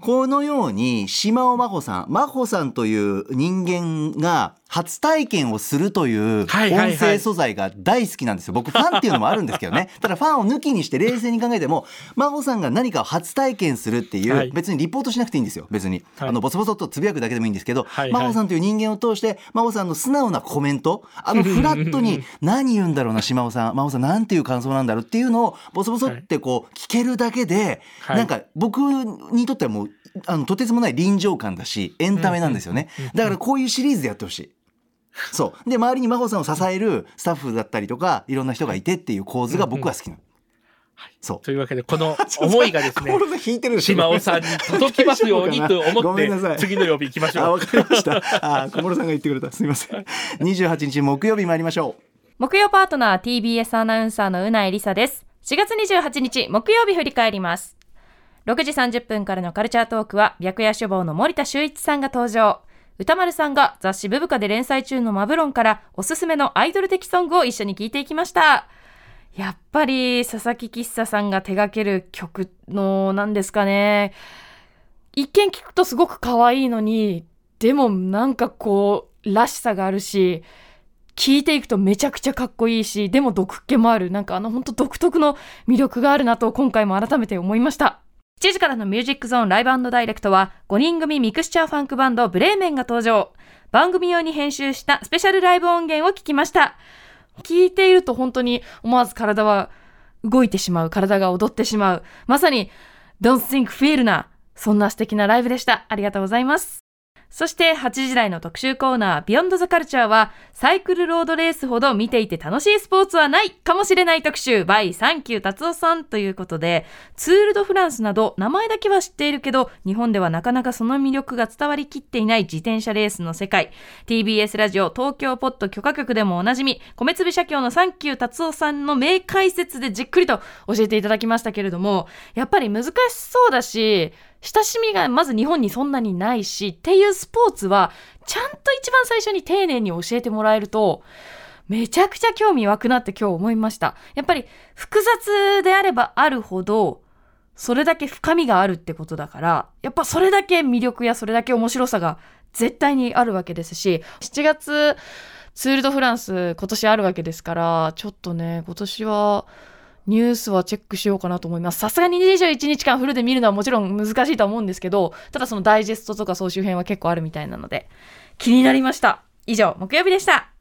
このように島尾真帆さん真帆さんという人間が初体験をするという音声素材が大好きなんですよ。僕ファンっていうのもあるんですけどね。(laughs) ただファンを抜きにして冷静に考えても、真帆さんが何かを初体験するっていう、はい別にリポートしなくていいんですよ。別に。はいあの、ボソボソっとつぶやくだけでもいいんですけど、はいはい真帆さんという人間を通して、真帆さんの素直なコメント、あのフラットに何言うんだろうな、島尾さん。真帆さんなんていう感想なんだろうっていうのを、ボソボソってこう、聞けるだけで、はいなんか僕にとってはもう、あの、とてつもない臨場感だし、エンタメなんですよね。だからこういうシリーズでやってほしい。そう。で、周りに真帆さんを支えるスタッフだったりとか、いろんな人がいてっていう構図が僕は好きなの。そう。というわけで、この (laughs) 思いがですね、心が引いてるでしょ島尾さんに届きますようにと思っごめんなさいて、次の曜日行きましあ、ょう。わかりました。あ、小室さんが言ってくれた。すみません。28日木曜日参りましょう。木曜パートナー TBS アナウンサーのうないりさです。4月28日木曜日振り返ります。6時30分からのカルチャートークは白夜書房の森田修一さんが登場。歌丸さんが雑誌ブブカで連載中のマブロンからおすすめのアイドル的ソングを一緒に聴いていきました。やっぱり佐々木喫茶さんが手掛ける曲のなんですかね。一見聞くとすごく可愛いのに、でもなんかこう、らしさがあるし、聞いていくとめちゃくちゃかっこいいし、でも毒気もある。なんかあの本当独特の魅力があるなと今回も改めて思いました。7時からのミュージックゾーン Live & Direct は5人組ミクスチャーファンクバンド BREIMEN が登場。番組用に編集したスペシャルライブ音源を聞きました。聞いていると本当に思わず体は動いてしまう。体が踊ってしまう。まさに Don't think feel な、そんな素敵なライブでした。ありがとうございます。そして8時台の特集コーナー、 Beyond the Culture は、サイクルロードレースほど見ていて楽しいスポーツはないかもしれない特集、by サンキュータツオさんということで、ツールドフランスなど名前だけは知っているけど、日本ではなかなかその魅力が伝わりきっていない自転車レースの世界。TBS ラジオ東京ポッド許可局でもおなじみ、米粒社協のサンキュー達夫さんの名解説でじっくりと教えていただきましたけれども、やっぱり難しそうだし、親しみがまず日本にそんなにないしっていうスポーツはちゃんと一番最初に丁寧に教えてもらえるとめちゃくちゃ興味湧くなって今日思いました。やっぱり複雑であればあるほどそれだけ深みがあるってことだからやっぱそれだけ魅力やそれだけ面白さが絶対にあるわけですし7月ツール・ド・フランス今年あるわけですからちょっとね今年はニュースはチェックしようかなと思います。さすがに21日間フルで見るのはもちろん難しいとは思うんですけど、ただそのダイジェストとか総集編は結構あるみたいなので、気になりました。以上、木曜日でした。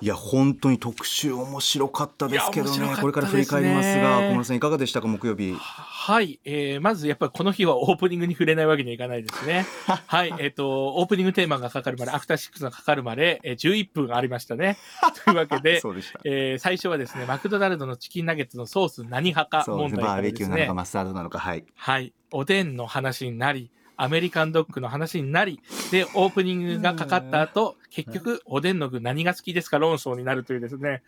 いや本当に特集面白かったですけどね。ね。これから振り返りますが小室さんいかがでしたか木曜日？はい、えー、まずやっぱりこの日はオープニングに触れないわけにはいかないですね。(laughs) はい、えっ、と、オープニングテーマがかかるまで、アフターシックスがかかるまで、えー、11分ありましたね。(laughs) というわけで、(laughs) そえー最初はですね、マクドナルドのチキンナゲッツのソース何派かそうですね。問題からバーベキューなのかマスタードなのかはい。はい、おでんの話になり、アメリカンドッグの話になり、で、オープニングがかかった後、結局、おでんの具何が好きですか？論争になるというですね、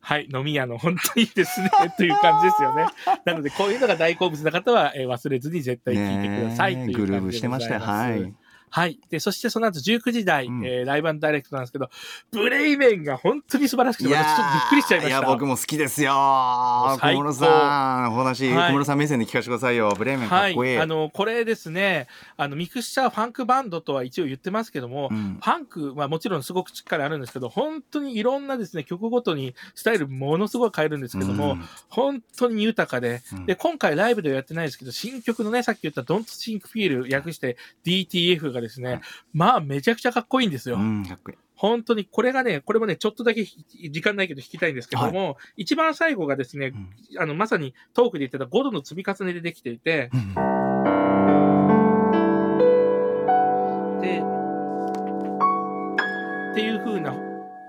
はい、飲み屋の本当にいいですね、(laughs) という感じですよね。なので、こういうのが大好物な方は、えー忘れずに絶対聞いてください、という感じでございます。グルーブしてましたよ。はいはい。で、そしてその後19時台、うん。えーライブダイレクトなんですけど、ブレイメンが本当に素晴らしくて、私ちょっとびっくりしちゃいました。いや僕も好きですよ。小室さんお話、はい。小室さん目線で聞かせてくださいよ。ブレーメンかはい。っこいい、あの、これですね、あの、ミクスチャーファンクバンドとは一応言ってますけども、うん。ファンクはもちろんすごくしっかりあるんですけど、本当にいろんなですね、曲ごとにスタイルものすごい変えるんですけども、うん。本当に豊かで、うん。で、今回ライブではやってないですけど、新曲のね、さっき言った Don't Think Feel 訳して DTF がですね、まあめちゃくちゃかっこいいんですよ。うんかっこいい。本当に、これがね、これもね、ちょっとだけひ時間ないけど弾きたいんですけども、一番最後がですね、うん。あの、まさにトークで言ってた5度の積み重ねでできていて、うんで、っていう風な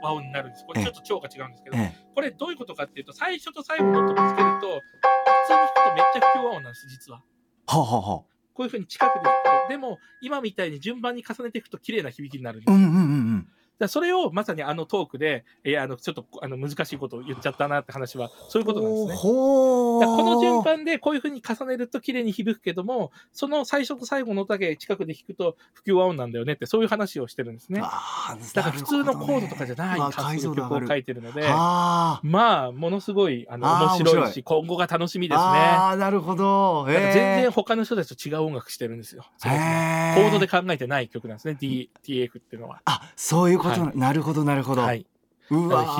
和音になるんです。これちょっと調が違うんですけど、え。これどういうことかっていうと、最初と最後の音ぶつけると、普通に弾くとめっちゃ不協和音なんです、実は。はあ、はあはあ、こういうふうに近くで弾くと。でも、今みたいに順番に重ねていくと綺麗な響きになるんです。うんうんうんうんだそれをまさにあのトークで、えーあのちょっとあの難しいことを言っちゃったなって話は、そういうことなんですね。この順番でこういう風に重ねると綺麗に響くけども、その最初と最後の音だけ近くで弾くと不協和音なんだよねって、そういう話をしてるんですね。あーだから普通のコードとかじゃないわ感じの曲を書いてるので、あーまあ、ものすごいあのあー面白いし、今後が楽しみですね。あーなるほど、だから全然へ他の人たちと違う音楽してるんですよ。コードで考えてない曲なんですね、D、TF っていうのは。あそういうことな、はなるほどなるほど、はい。非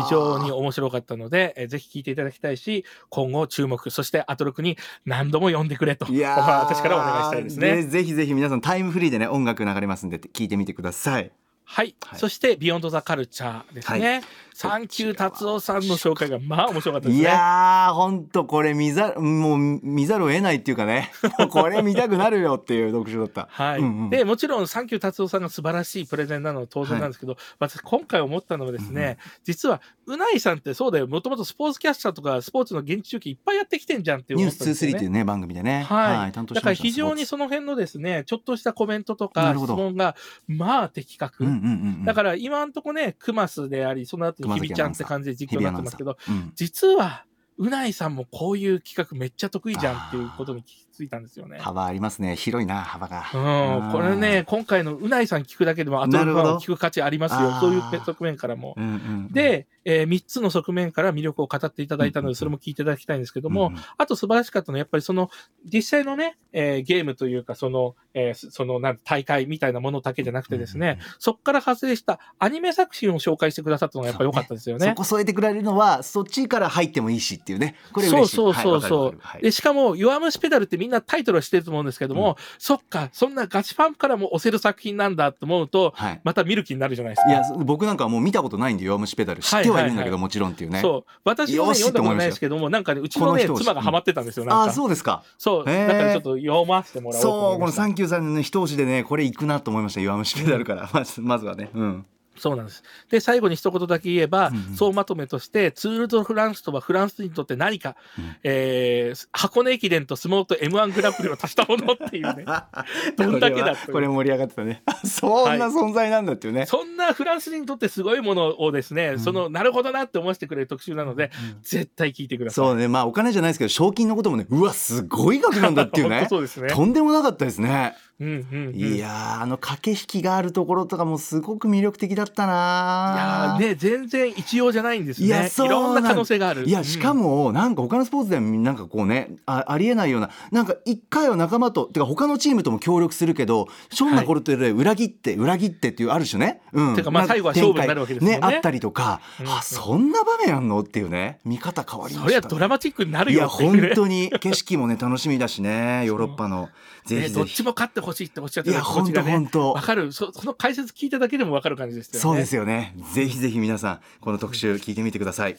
常に面白かったので、えーぜひ聴いていただきたいし、今後注目、そしてアトロクに何度も読んでくれと、いやー私からお願いしたいですね。ぜひぜひ皆さんタイムフリーでね音楽流れますんで聞いてみてくださいはい。はいそして、ビヨンドザカルチャーですね。サンキュー達夫さんの紹介が、まあ面白かったですいね。やーほんとこれ見ざもう見ざるを得ないっていうかね。(laughs) これ見たくなるよっていう読書だった。はい、うんうん。でもちろんサンキュー達夫さんが素晴らしいプレゼンなのは当然なんですけど、私今回思ったのはですね、実はうないさんってそうだよ。もともとスポーツキャスターとかスポーツの現地中継いっぱいやってきてんじゃんって思ニュースったんですよ23っていうね。ね番組でね。はい、担当だからしてました。非常にその辺のですねちょっとしたコメントとか質問がまあ的確、うんうんうんうん。だから今んとこねクマスでありその後にひびちゃんって感じで実況になってますけどうん。実はうないさんもこういう企画めっちゃ得意じゃんっていうことに気づいたんですよね。幅ありますね。広いな幅が。うん、これね、今回のうないさん聞くだけでも、あとなるほど。聞く価値ありますよ。そういう側面からも。うんうんうん。で、え3つの側面から魅力を語っていただいたので、それも聞いていただきたいんですけども、うんうん。あと素晴らしかったのは、やっぱりその、実際のね、えーゲームというか、その、えーその、なん大会みたいなものだけじゃなくてですね、そこから発生したアニメ作品を紹介してくださったのがやっぱり良かったですよね。そこ添えてくれるのはそっちから入ってもいいしっていうね。これそう嬉しい。そうそうそう。はいわかるわかる。で、しかも、弱虫ペダルってみんなタイトルはしてると思うんですけども、そっか、そんなガチファンからも押せる作品なんだと思うと、はい、はいまた見る気になるじゃないですか。いや僕なんかはもう見たことないんで弱虫ペダル知ってはいるんだけど、もちろんっていうね。そう。私もね、読んだことないですけども、なんかね、うちのね、妻がハマってたんですよ、なんか。ああそうですか。そう。だからちょっと読ませてもらおうとそうこの。サンキューさんの一押しでねこれ行くなと思いました弱虫ペダルから。まずまずはね。うんそうなんです。で、最後に一言だけ言えば、うんうん。総まとめとして、ツール・ド・フランスとはフランスにとって何か、うん。えー箱根駅伝と相撲と M1 グランプリを足したものっていうね。(laughs) どんだけだこれ盛り上がってたね。(laughs) そんな存在なんだっていうね、そんなフランス人にとってすごいものをですね、ん。その、なるほどなって思わせてくれる特集なので、絶対聞いてください。そうね。まあお金じゃないですけど賞金のこともねうわすごい額なんだっていう (laughs) 本ね当そうですね。とんでもなかったですねうんうんうん。いやーあの駆け引きがあるところとかもすごく魅力的だったいやね、全然一様じゃないんですね。いやそうろんな可能性がある。いやしかもなんか他のスポーツではなんかこうねあありえないようななんか一回は仲間とてか他のチームとも協力するけどひょんなことで裏切って裏切ってっていうある種ね、うん、てかまあ最後は勝負になるわけですもんね。ねあったりとか、うんあそんな場面あんのっていうね。見方変わりました、そりゃドラマチックになるいやよっていうね。本当に景色もね楽しみだしね (laughs) ヨーロッパの。ぜねひぜひ。どっちも勝ってほしいっておっしゃってた本当本当わかる。そその解説聞いただけでもわかる感じですよね。そうですよね。ぜひぜひ皆さん、この特集聞いてみてください。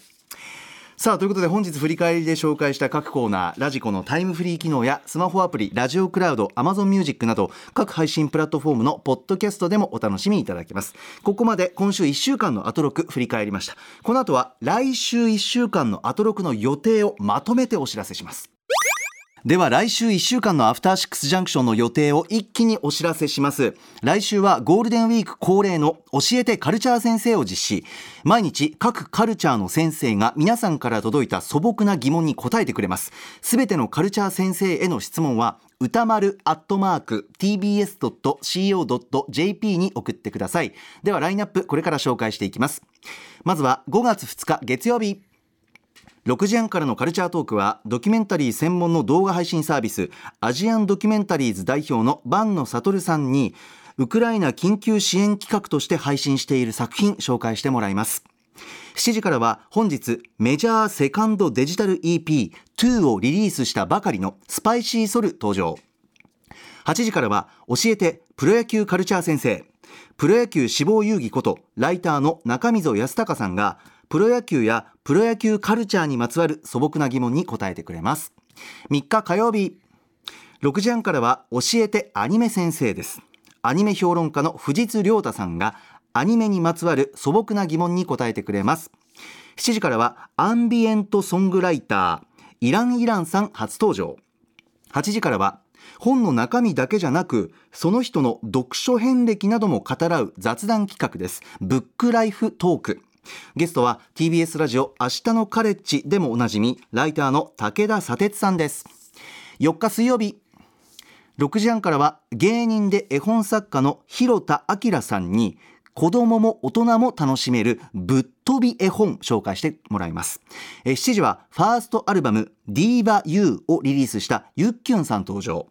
さあということで本日振り返りで紹介した各コーナーラジコのタイムフリー機能やスマホアプリラジオクラウド Amazon ミュージックなど各配信プラットフォームのポッドキャストでもお楽しみいただけます。ここまで今週1週間のアトロク振り返りました。この後は来週1週間のアトロクの予定をまとめてお知らせしますでは来週1週間のアフターシックスジャンクションの予定を一気にお知らせします。来週はゴールデンウィーク恒例の教えてカルチャー先生を実施。毎日各カルチャーの先生が皆さんから届いた素朴な疑問に答えてくれます。すべてのカルチャー先生への質問は歌丸アットマーク tbs.co.jp に送ってください。ではラインナップこれから紹介していきます。まずは5月2日月曜日。6時半からのカルチャートークはドキュメンタリー専門の動画配信サービスアジアンドキュメンタリーズ代表の坂野悟さんにウクライナ緊急支援企画として配信している作品紹介してもらいます。7時からは本日メジャーセカンドデジタル EP2 をリリースしたばかりのスパイシーソル登場。8時からは教えてプロ野球カルチャー先生。プロ野球志望遊戯ことライターの中溝康隆さんがプロ野球やプロ野球カルチャーにまつわる素朴な疑問に答えてくれます。3日火曜日。6時半からは教えてアニメ先生です。アニメ評論家の藤津亮太さんがアニメにまつわる素朴な疑問に答えてくれます。7時からはアンビエントソングライター。イランイランさん初登場。8時からは本の中身だけじゃなくその人の読書遍歴なども語らう雑談企画です。ブックライフトーク。ゲストは TBS ラジオ明日のカレッジでもおなじみライターの武田砂鉄さんです。4日水曜日6時半からは芸人で絵本作家の広田明さんに子供も大人も楽しめるぶっ飛び絵本紹介してもらいます。え7時はファーストアルバム Diva U をリリースしたゆっきゅんさん登場。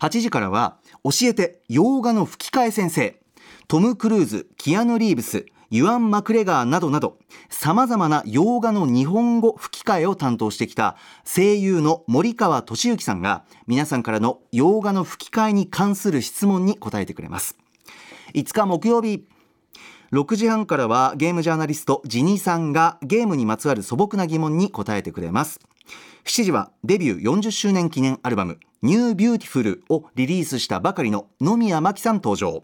8時からは教えて洋画の吹き替え先生。トム・クルーズキアヌ・リーブスユアン・マクレガーなどなど様々な洋画の日本語吹き替えを担当してきた声優の森川俊之さんが皆さんからの洋画の吹き替えに関する質問に答えてくれます。5日木曜日6時半からはゲームジャーナリストジニさんがゲームにまつわる素朴な疑問に答えてくれます。7時はデビュー40周年記念アルバム New Beautiful をリリースしたばかりの野宮真貴さん登場。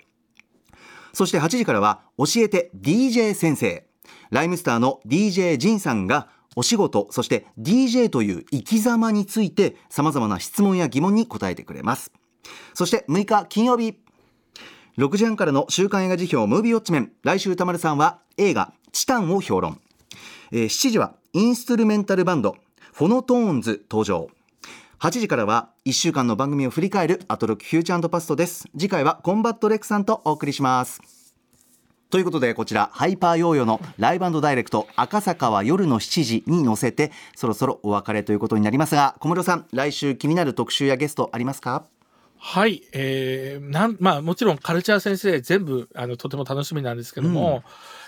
そして8時からは教えて DJ 先生。ライムスターの DJ ジンさんがお仕事そして DJ という生き様について様々な質問や疑問に答えてくれます。そして6日金曜日。6時半からの週刊映画時評 Movie Watchmen。来週宇多丸さんは映画チタンを評論、えー、7時はインストゥルメンタルバンドフォノトーンズ登場。8時からは1週間の番組を振り返るアトロックフューチャーパストです。次回はコンバット REC さんとお送りします。ということでこちらハイパーヨーヨーの Live & Direct 赤坂は夜の7時に乗せてそろそろお別れということになりますが小室さん来週気になる特集やゲストありますか？はい、えー、なんまあもちろんカルチャー先生全部あのとても楽しみなんですけども、うん、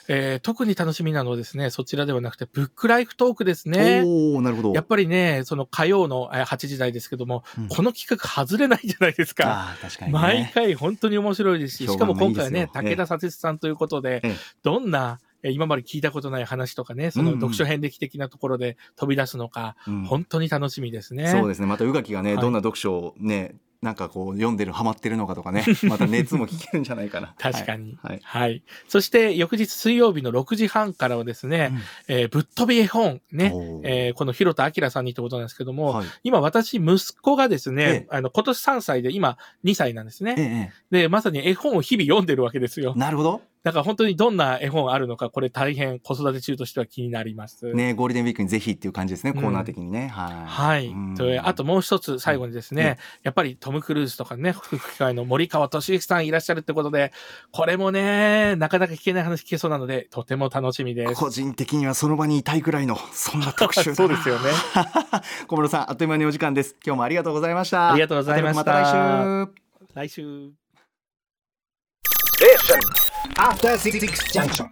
えー、特に楽しみなのはですねそちらではなくてブックライフトークですね。おなるほど。やっぱりねその火曜の8時台ですけども、うん、この企画外れないじゃないですか。あ確かに、ね、毎回本当に面白いですししかも今回ね武田佐哲さんということで、ええ、どんな今まで聞いたことない話とかね、その読書遍歴的なところで飛び出すのか、うんうん、本当に楽しみですね。そうですね。また宇垣がね、はい、どんな読書をね、なんかこう読んでるハマってるのかとかね。(laughs) また熱も聞けるんじゃないかな。(laughs) 確かに、はい、はい、そして翌日水曜日の6時半からはですね、うん、えー、ぶっ飛び絵本ね、えー、この広田明さんにってことなんですけども、はい、今私息子がですね、ええ、あの今年3歳で今2歳なんですね、え、でまさに絵本を日々読んでるわけですよ。なるほどだから本当にどんな絵本あるのか、これ大変子育て中としては気になります。ね、ゴールデンウィークにぜひっていう感じですね、うん、コーナー的にね。はい。はい。あともう一つ最後にですね、うん、やっぱりトム・クルーズとかね、吹き替えの森川俊之さんいらっしゃるってことで、これもね、なかなか聞けない話聞けそうなので、とても楽しみです。個人的にはその場にいたいくらいの、そんな特集 (laughs) そうですよね。(laughs) 小室さん、あっという間にお時間です。今日もありがとうございました。ありがとうございました。また来週。来週。After Six Junction.